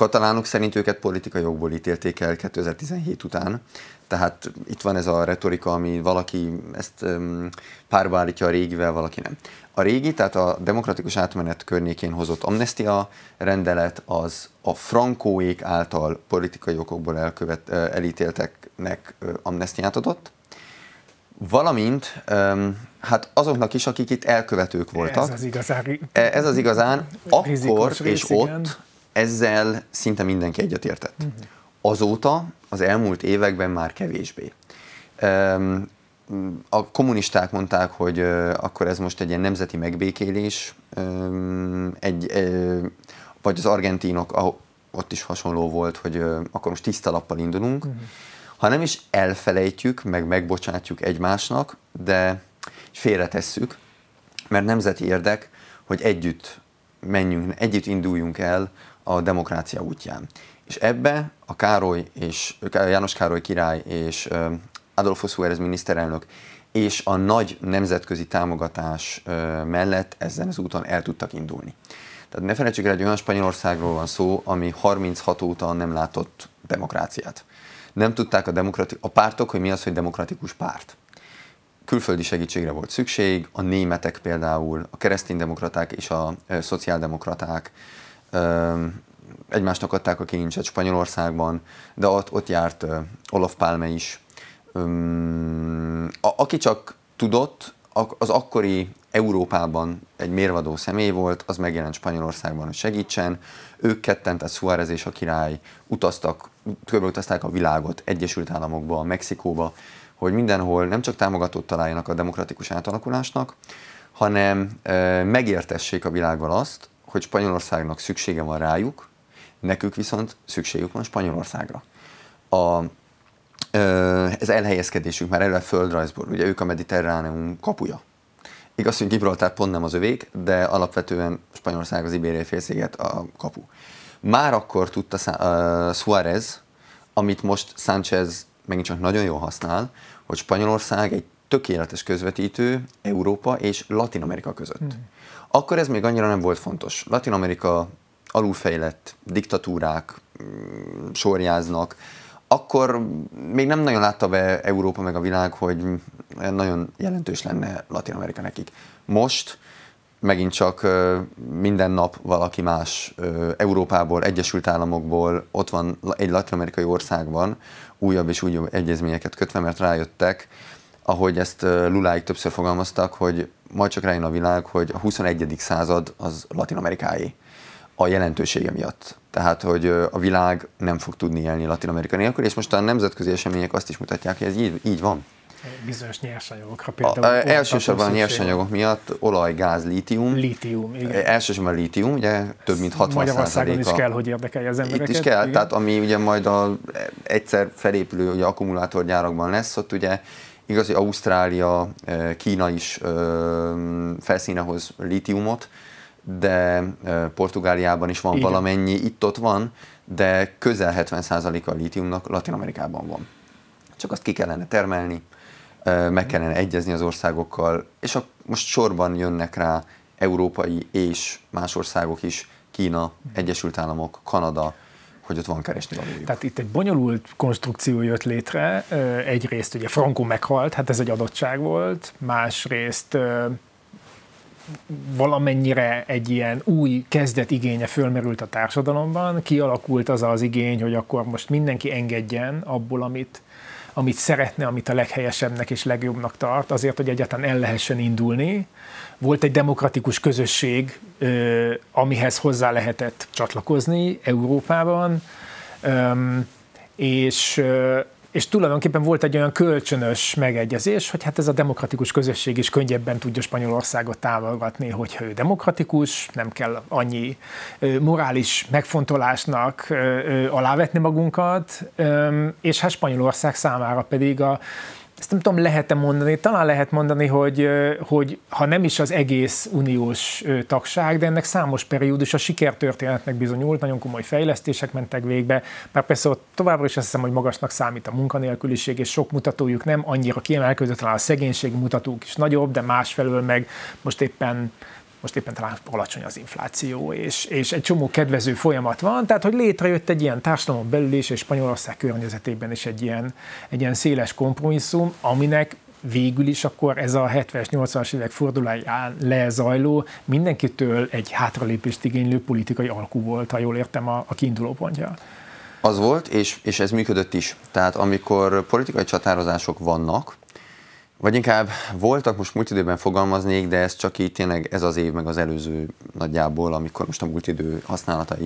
Katalánok szerint őket politikai jogból ítélték el 2017 után, tehát itt van ez a retorika, ami valaki ezt um, párba állítja a régivel, valaki nem. A régi, tehát a demokratikus átmenet környékén hozott amnestia rendelet az a frankóék által politikai okokból elkövet, elítélteknek amnestiát adott, valamint hát azoknak is, akik itt elkövetők voltak. Ez az igazán. E, ez az igazán. Akkor és ott ezzel szinte mindenki egyetértett. Uh-huh. Azóta, az elmúlt években már kevésbé. A kommunisták mondták, hogy akkor ez most egy ilyen nemzeti megbékélés, egy, vagy az argentinok, ott is hasonló volt, hogy akkor most tiszta lappal indulunk, uh-huh ha nem is elfelejtjük, meg megbocsátjuk egymásnak, de félretesszük, mert nemzeti érdek, hogy együtt menjünk, együtt induljunk el a demokrácia útján. És ebbe a Károly és János Károly király és Adolfo Suárez miniszterelnök és a nagy nemzetközi támogatás mellett ezen az úton el tudtak indulni. Tehát ne felejtsük el, egy olyan Spanyolországról van szó, ami 36 óta nem látott demokráciát nem tudták a, demokrati- a pártok, hogy mi az, hogy demokratikus párt. Külföldi segítségre volt szükség, a németek például, a kereszténydemokraták és a szociáldemokraták egymásnak adták a kilincset Spanyolországban, de ott, ott járt Olaf Palme is. A, aki csak tudott, az akkori Európában egy mérvadó személy volt, az megjelent Spanyolországban, hogy segítsen. Ők ketten, tehát Suárez és a király utaztak, körbeutazták a világot, Egyesült Államokba, Mexikóba, hogy mindenhol nem csak támogatót találjanak a demokratikus átalakulásnak, hanem e, megértessék a világgal azt, hogy Spanyolországnak szüksége van rájuk, nekük viszont szükségük van Spanyolországra. A, ez elhelyezkedésük már eleve földrajzból, ugye ők a mediterráneum kapuja. Igaz, hogy Gibraltár pont nem az övék, de alapvetően Spanyolország az Ibériai félsziget a kapu. Már akkor tudta uh, Suárez, amit most Sánchez megint csak nagyon jól használ, hogy Spanyolország egy tökéletes közvetítő Európa és Latin Amerika között. Hmm. Akkor ez még annyira nem volt fontos. Latin Amerika alulfejlett diktatúrák mm, sorjáznak, akkor még nem nagyon látta be Európa meg a világ, hogy nagyon jelentős lenne Latin Amerika nekik. Most megint csak minden nap valaki más Európából, Egyesült Államokból, ott van egy latin-amerikai országban, újabb és újabb egyezményeket kötve, mert rájöttek, ahogy ezt Luláig többször fogalmaztak, hogy majd csak rájön a világ, hogy a 21. század az Latin Amerikáé a jelentősége miatt. Tehát, hogy a világ nem fog tudni élni Latin Amerika nélkül, és most a nemzetközi események azt is mutatják, hogy ez így, így van. Bizonyos nyersanyagokra például. A, elsősorban a nyersanyagok miatt olaj, gáz, lítium. Lítium, igen. Elsősorban lítium, ugye több mint 60 Magyarországon is kell, hogy érdekelje az embereket. Itt is kell, igen. tehát ami ugye majd a, egyszer felépülő ugye, akkumulátorgyárakban lesz, ott ugye igaz, hogy Ausztrália, Kína is felszíne hoz lítiumot, de Portugáliában is van Igen. valamennyi, itt-ott van, de közel 70% a lítiumnak Latin Amerikában van. Csak azt ki kellene termelni, meg kellene egyezni az országokkal, és a, most sorban jönnek rá európai és más országok is, Kína, Egyesült Államok, Kanada, hogy ott van keresni valójuk. Tehát itt egy bonyolult konstrukció jött létre. Egyrészt ugye Franco meghalt, hát ez egy adottság volt, másrészt valamennyire egy ilyen új kezdet igénye fölmerült a társadalomban, kialakult az az igény, hogy akkor most mindenki engedjen abból, amit, amit szeretne, amit a leghelyesebbnek és legjobbnak tart, azért, hogy egyáltalán el lehessen indulni. Volt egy demokratikus közösség, amihez hozzá lehetett csatlakozni Európában, és és tulajdonképpen volt egy olyan kölcsönös megegyezés, hogy hát ez a demokratikus közösség is könnyebben tudja Spanyolországot támogatni, hogyha ő demokratikus, nem kell annyi morális megfontolásnak alávetni magunkat, és hát Spanyolország számára pedig a ezt nem tudom, lehet-e mondani, talán lehet mondani, hogy, hogy ha nem is az egész uniós tagság, de ennek számos periódus a sikertörténetnek bizonyult, nagyon komoly fejlesztések mentek végbe, mert persze ott továbbra is azt hiszem, hogy magasnak számít a munkanélküliség, és sok mutatójuk nem annyira kiemelkedő, talán a szegénység mutatók is nagyobb, de másfelől meg most éppen most éppen talán alacsony az infláció, és, és egy csomó kedvező folyamat van, tehát hogy létrejött egy ilyen társadalom belül is, és Spanyolország környezetében is egy ilyen, egy ilyen széles kompromisszum, aminek végül is akkor ez a 70-es, 80-as évek forduláján lezajló mindenkitől egy hátralépést igénylő politikai alkú volt, ha jól értem a, a kiinduló pontja. Az volt, és, és ez működött is. Tehát amikor politikai csatározások vannak, vagy inkább voltak, most múlt időben fogalmaznék, de ez csak így tényleg ez az év, meg az előző nagyjából, amikor most a múlt idő használata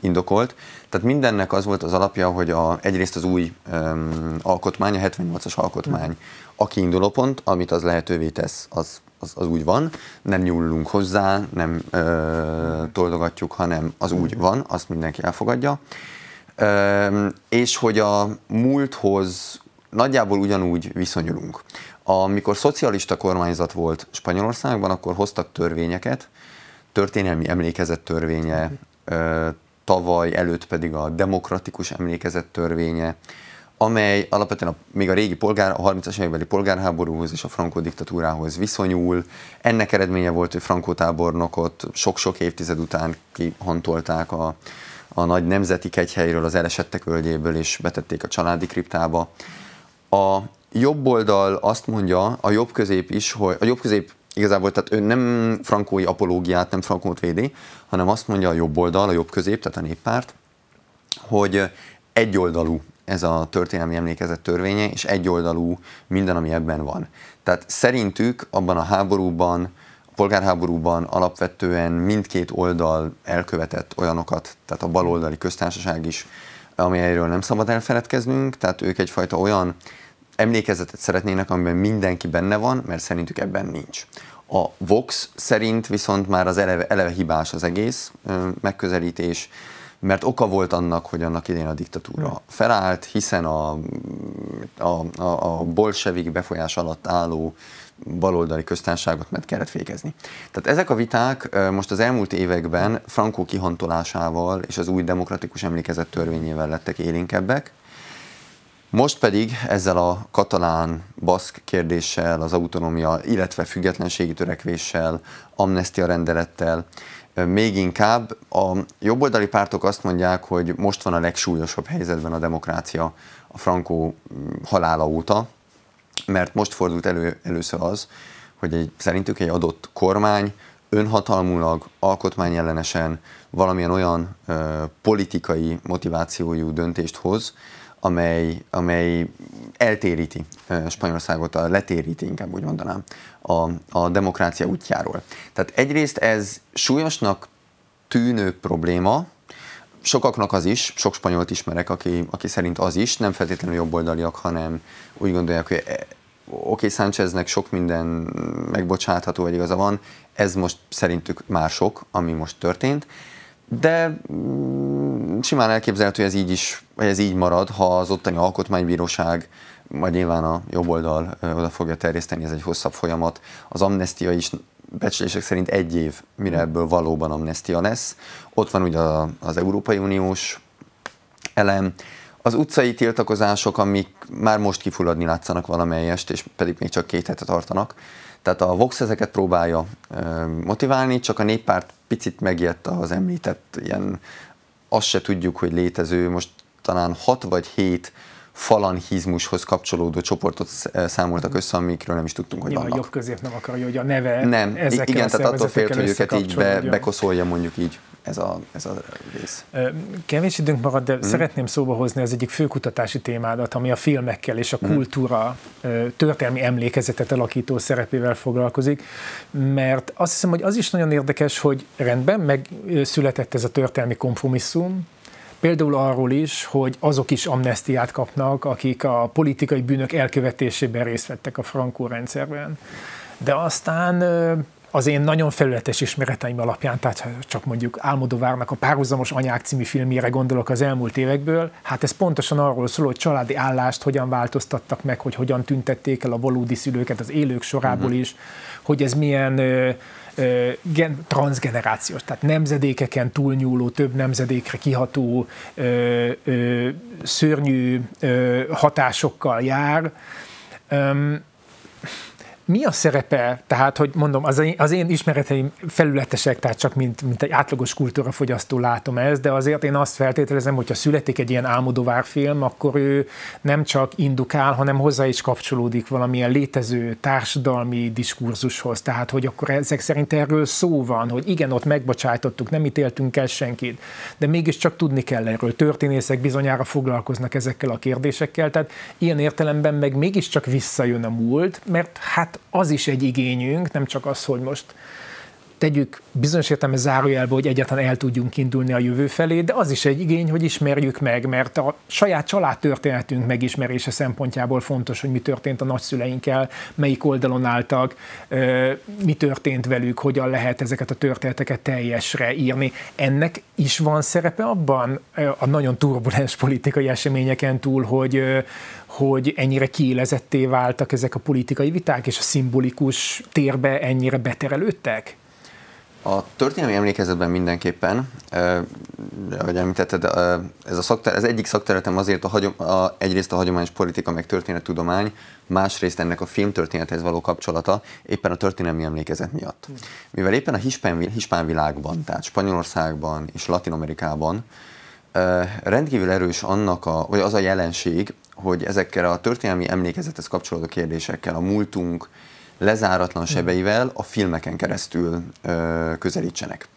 indokolt. Tehát mindennek az volt az alapja, hogy a, egyrészt az új um, alkotmány, a 78-as alkotmány a kiinduló pont, amit az lehetővé tesz, az, az, az úgy van, nem nyúlunk hozzá, nem ö, toldogatjuk, hanem az úgy van, azt mindenki elfogadja. Ö, és hogy a múlthoz nagyjából ugyanúgy viszonyulunk. Amikor szocialista kormányzat volt Spanyolországban, akkor hoztak törvényeket, történelmi emlékezet törvénye, tavaly előtt pedig a demokratikus emlékezet törvénye, amely alapvetően a, még a régi polgár, a 30-as évekbeli polgárháborúhoz és a Franco diktatúrához viszonyul. Ennek eredménye volt, hogy Franco tábornokot sok-sok évtized után kihantolták a, a nagy nemzeti kegyhelyről, az elesettek völgyéből, és betették a családi kriptába. A jobb oldal azt mondja, a jobb közép is, hogy a jobb közép igazából, tehát ő nem frankói apológiát, nem frankót védi, hanem azt mondja a jobb oldal, a jobb közép, tehát a néppárt, hogy egyoldalú ez a történelmi emlékezet törvénye, és egyoldalú minden, ami ebben van. Tehát szerintük abban a háborúban, a polgárháborúban alapvetően mindkét oldal elkövetett olyanokat, tehát a baloldali köztársaság is, amelyről nem szabad elfeledkeznünk, tehát ők egyfajta olyan emlékezetet szeretnének, amiben mindenki benne van, mert szerintük ebben nincs. A Vox szerint viszont már az eleve, eleve hibás az egész megközelítés, mert oka volt annak, hogy annak idén a diktatúra felállt, hiszen a, a, a, a bolsevik befolyás alatt álló baloldali köztársaságot meg kellett fékezni. Tehát ezek a viták most az elmúlt években Frankó kihantolásával és az új demokratikus emlékezet törvényével lettek élénkebbek, most pedig ezzel a katalán baszk kérdéssel, az autonómia, illetve függetlenségi törekvéssel, amnestia rendelettel, még inkább. A jobboldali pártok azt mondják, hogy most van a legsúlyosabb helyzetben a demokrácia a Frankó mm, halála óta, mert most fordult elő először az, hogy egy, szerintük egy adott kormány önhatalmulag, alkotmányellenesen valamilyen olyan ö, politikai motivációjú döntést hoz, amely, amely eltéríti Spanyolországot, letéríti, inkább úgy mondanám, a, a demokrácia útjáról. Tehát egyrészt ez súlyosnak tűnő probléma, sokaknak az is, sok spanyolt ismerek, aki, aki szerint az is, nem feltétlenül jobboldaliak, hanem úgy gondolják, hogy e, oké, okay, Sáncheznek sok minden megbocsátható, vagy igaza van, ez most szerintük már sok, ami most történt, de mm, simán elképzelhető, hogy ez így is, vagy ez így marad, ha az ottani alkotmánybíróság, majd nyilván a jobb oldal oda fogja terjeszteni, ez egy hosszabb folyamat. Az amnestia is becslések szerint egy év, mire ebből valóban amnestia lesz. Ott van ugye az Európai Uniós elem, az utcai tiltakozások, amik már most kifulladni látszanak valamelyest, és pedig még csak két hetet tartanak. Tehát a Vox ezeket próbálja motiválni, csak a néppárt picit megijedt az említett ilyen, azt se tudjuk, hogy létező, most talán hat vagy hét falanhizmushoz kapcsolódó csoportot számoltak össze, amikről nem is tudtunk, hogy ja, vannak. Jobb közép nem akarja, hogy a neve Nem, igen, tehát attól félt, hogy őket így be, bekoszolja mondjuk így ez a, ez a rész. Kevés időnk marad, de mm. szeretném szóba hozni az egyik főkutatási témádat, ami a filmekkel és a mm. kultúra történelmi emlékezetet alakító szerepével foglalkozik, mert azt hiszem, hogy az is nagyon érdekes, hogy rendben megszületett ez a történelmi kompromisszum, Például arról is, hogy azok is amnestiát kapnak, akik a politikai bűnök elkövetésében részt vettek a frankó rendszerben. De aztán az én nagyon felületes ismereteim alapján, tehát csak mondjuk Álmodovárnak a Párhuzamos Anyák című filmjére gondolok az elmúlt évekből, hát ez pontosan arról szól, hogy családi állást hogyan változtattak meg, hogy hogyan tüntették el a valódi szülőket az élők sorából uh-huh. is, hogy ez milyen gen, transgenerációs, tehát nemzedékeken túlnyúló, több nemzedékre kiható ö, ö, szörnyű ö, hatásokkal jár. Öm, mi a szerepe, tehát, hogy mondom, az én, az én ismereteim felületesek, tehát csak mint, mint egy átlagos kultúrafogyasztó látom ezt, de azért én azt feltételezem, hogyha születik egy ilyen álmodovár film, akkor ő nem csak indukál, hanem hozzá is kapcsolódik valamilyen létező társadalmi diskurzushoz. Tehát, hogy akkor ezek szerint erről szó van, hogy igen, ott megbocsájtottuk, nem ítéltünk el senkit, de mégiscsak tudni kell erről. Történészek bizonyára foglalkoznak ezekkel a kérdésekkel, tehát ilyen értelemben meg mégiscsak visszajön a múlt, mert hát az is egy igényünk, nem csak az, hogy most tegyük bizonyos értelme zárójelbe, hogy egyáltalán el tudjunk indulni a jövő felé, de az is egy igény, hogy ismerjük meg, mert a saját családtörténetünk megismerése szempontjából fontos, hogy mi történt a nagyszüleinkkel, melyik oldalon álltak, mi történt velük, hogyan lehet ezeket a történeteket teljesre írni. Ennek is van szerepe abban a nagyon turbulens politikai eseményeken túl, hogy, hogy ennyire kiélezetté váltak ezek a politikai viták, és a szimbolikus térbe ennyire beterelődtek? A történelmi emlékezetben mindenképpen, eh, ahogy említetted, eh, ez, a szakter, ez egyik szakterületem azért a, hagyom, a, egyrészt a hagyományos politika, meg történettudomány, másrészt ennek a filmtörténethez való kapcsolata éppen a történelmi emlékezet miatt. Mivel éppen a hispán, hispán világban, tehát Spanyolországban és Latin Amerikában eh, rendkívül erős annak a, vagy az a jelenség, hogy ezekkel a történelmi emlékezethez kapcsolódó kérdésekkel, a múltunk, lezáratlan sebeivel a filmeken keresztül ö, közelítsenek.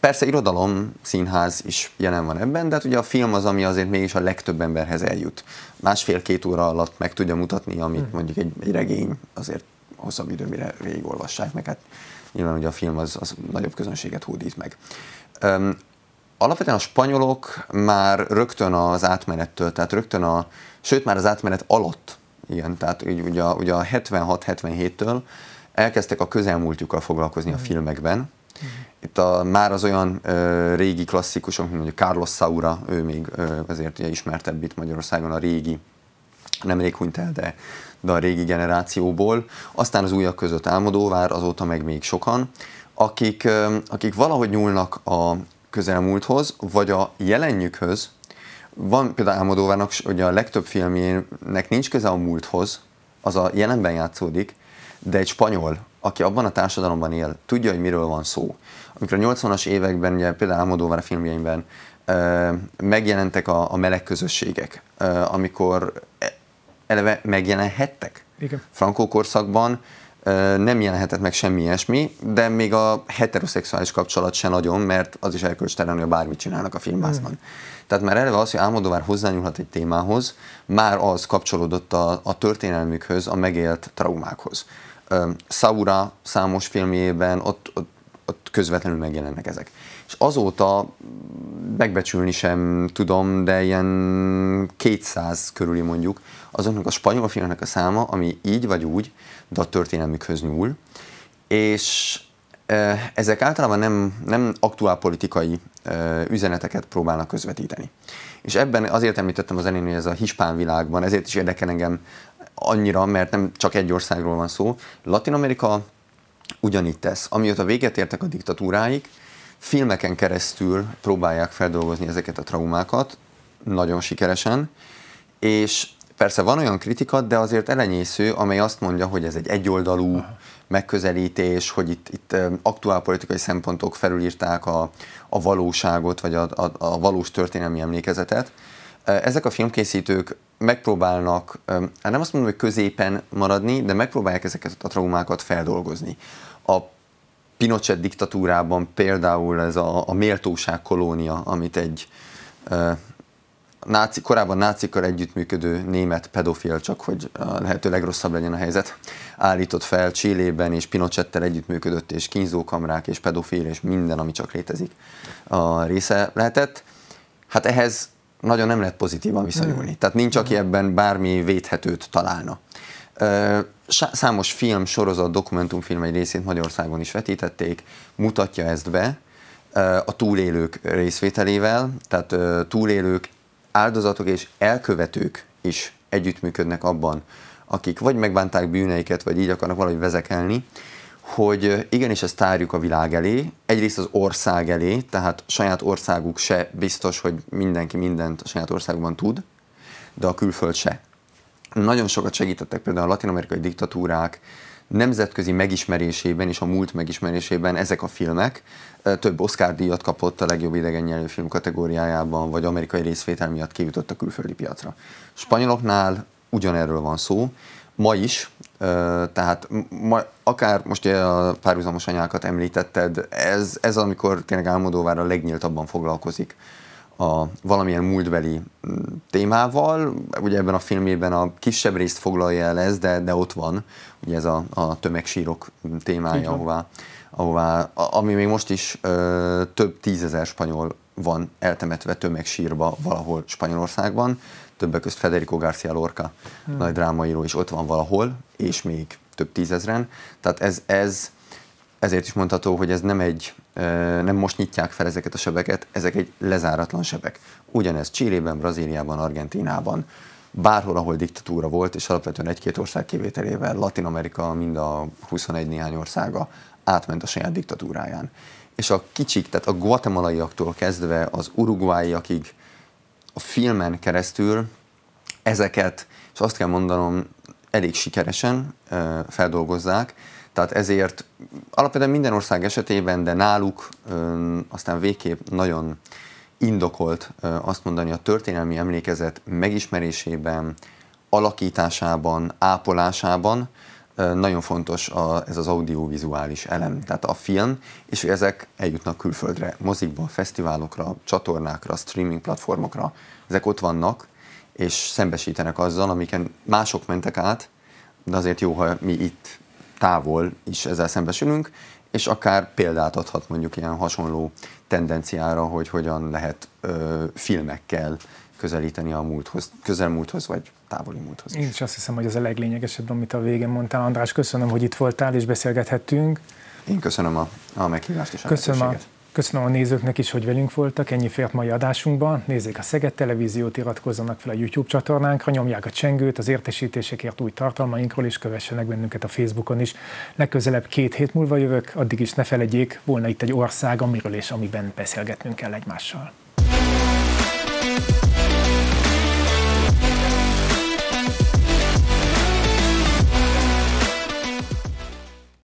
persze irodalom, színház is jelen van ebben, de hát ugye a film az, ami azért mégis a legtöbb emberhez eljut. Másfél-két óra alatt meg tudja mutatni, amit hmm. mondjuk egy, egy regény azért hosszabb idő, mire végigolvassák, meg hát nyilván ugye a film az, az nagyobb közönséget hódít meg. Um, alapvetően a spanyolok már rögtön az átmenettől, tehát rögtön a, sőt már az átmenet alatt, igen, tehát ugye, ugye a 76-77-től elkezdtek a közelmúltjukkal foglalkozni a filmekben. Mm. Itt a, már az olyan ö, régi klasszikusok, mint mondjuk Carlos Saura, ő még ö, azért ugye ismertebb itt Magyarországon a régi, nemrég hunyt el, de, de a régi generációból. Aztán az újak között Álmodóvár, azóta meg még sokan, akik, ö, akik valahogy nyúlnak a közelmúlthoz, vagy a jelenjükhöz, van például Álmodóvárnak, hogy a legtöbb filmjének nincs köze a múlthoz, az a jelenben játszódik, de egy spanyol, aki abban a társadalomban él, tudja, hogy miről van szó. Amikor a 80-as években, ugye például Almodóvar a filmjeimben megjelentek a, a meleg közösségek, amikor e, eleve megjelenhettek. Igen. Frankó korszakban nem jelenhetett meg semmi ilyesmi, de még a heteroszexuális kapcsolat se nagyon, mert az is elkölcstelen, hogy bármit csinálnak a filmbászban. Mm. Tehát már eleve az, hogy Álmodovár hozzányúlhat egy témához, már az kapcsolódott a, a történelmükhöz, a megélt traumákhoz. Saura számos filmjében ott, ott, ott közvetlenül megjelennek ezek. És azóta megbecsülni sem tudom, de ilyen 200 körüli mondjuk azoknak a spanyol filmnek a száma, ami így vagy úgy, történelmükhöz nyúl, és ezek általában nem, nem aktuál politikai üzeneteket próbálnak közvetíteni. És ebben azért említettem az elén, hogy ez a hispán világban, ezért is érdekel engem annyira, mert nem csak egy országról van szó. Latin Amerika ugyanígy tesz. Amióta véget értek a diktatúráig, filmeken keresztül próbálják feldolgozni ezeket a traumákat, nagyon sikeresen, és persze van olyan kritika, de azért elenyésző, amely azt mondja, hogy ez egy egyoldalú Aha. megközelítés, hogy itt, itt aktuálpolitikai szempontok felülírták a, a valóságot, vagy a, a, a valós történelmi emlékezetet. Ezek a filmkészítők megpróbálnak, hát nem azt mondom, hogy középen maradni, de megpróbálják ezeket a traumákat feldolgozni. A Pinochet diktatúrában például ez a, a méltóság kolónia, amit egy náci, korábban nácikkal együttműködő német pedofil, csak hogy a lehető legrosszabb legyen a helyzet, állított fel Csillében, és Pinochettel együttműködött, és kínzókamrák, és pedofil, és minden, ami csak létezik a része lehetett. Hát ehhez nagyon nem lehet pozitívan viszonyulni. Hmm. Tehát nincs, aki ebben bármi védhetőt találna. Számos film, sorozat, dokumentumfilm egy részét Magyarországon is vetítették, mutatja ezt be a túlélők részvételével, tehát túlélők, áldozatok és elkövetők is együttműködnek abban, akik vagy megbánták bűneiket, vagy így akarnak valahogy vezekelni, hogy igenis ezt tárjuk a világ elé, egyrészt az ország elé, tehát saját országuk se biztos, hogy mindenki mindent a saját országban tud, de a külföld se. Nagyon sokat segítettek például a latin-amerikai diktatúrák nemzetközi megismerésében és a múlt megismerésében ezek a filmek. Több Oscar díjat kapott a legjobb idegen nyelvű film kategóriájában, vagy amerikai részvétel miatt kijutott a külföldi piacra. Spanyoloknál ugyanerről van szó, ma is, tehát ma, akár most a párhuzamos anyákat említetted, ez, ez amikor tényleg Álmodóvár a legnyíltabban foglalkozik a valamilyen múltbeli témával. Ugye ebben a filmében a kisebb részt foglalja el ez, de, de ott van, ugye ez a, a tömegsírok témája, ahová, ahová, ami még most is ö, több tízezer spanyol van eltemetve tömegsírba valahol Spanyolországban, többek között Federico García Lorca, hmm. nagy drámaíró is ott van valahol, és még több tízezren. Tehát ez, ez ezért is mondható, hogy ez nem egy, nem most nyitják fel ezeket a sebeket, ezek egy lezáratlan sebek. Ugyanez Csillében, Brazíliában, Argentinában, bárhol, ahol diktatúra volt, és alapvetően egy-két ország kivételével Latin Amerika, mind a 21 néhány országa átment a saját diktatúráján. És a kicsik, tehát a guatemalaiaktól kezdve az uruguayiakig a filmen keresztül ezeket, és azt kell mondanom, elég sikeresen feldolgozzák, tehát ezért alapvetően minden ország esetében, de náluk aztán végképp nagyon indokolt azt mondani a történelmi emlékezet megismerésében, alakításában, ápolásában, nagyon fontos a, ez az audiovizuális elem, tehát a film, és ezek eljutnak külföldre, mozikba, fesztiválokra, csatornákra, streaming platformokra, ezek ott vannak, és szembesítenek azzal, amiken mások mentek át, de azért jó, ha mi itt távol is ezzel szembesülünk, és akár példát adhat mondjuk ilyen hasonló tendenciára, hogy hogyan lehet ö, filmekkel közelíteni a múlthoz, közelmúlthoz, vagy távoli múlthoz is. Én is azt hiszem, hogy ez a leglényegesebb, amit a végén mondtál. András, köszönöm, hogy itt voltál és beszélgethettünk. Én köszönöm a, a meghívást és a köszönöm a, köszönöm a nézőknek is, hogy velünk voltak. Ennyi fért mai adásunkban. Nézzék a Szeged Televíziót, iratkozzanak fel a YouTube csatornánkra, nyomják a csengőt az értesítésekért új tartalmainkról, és kövessenek bennünket a Facebookon is. Legközelebb két hét múlva jövök, addig is ne felejtjék, volna itt egy ország, amiről és amiben beszélgetnünk kell egymással.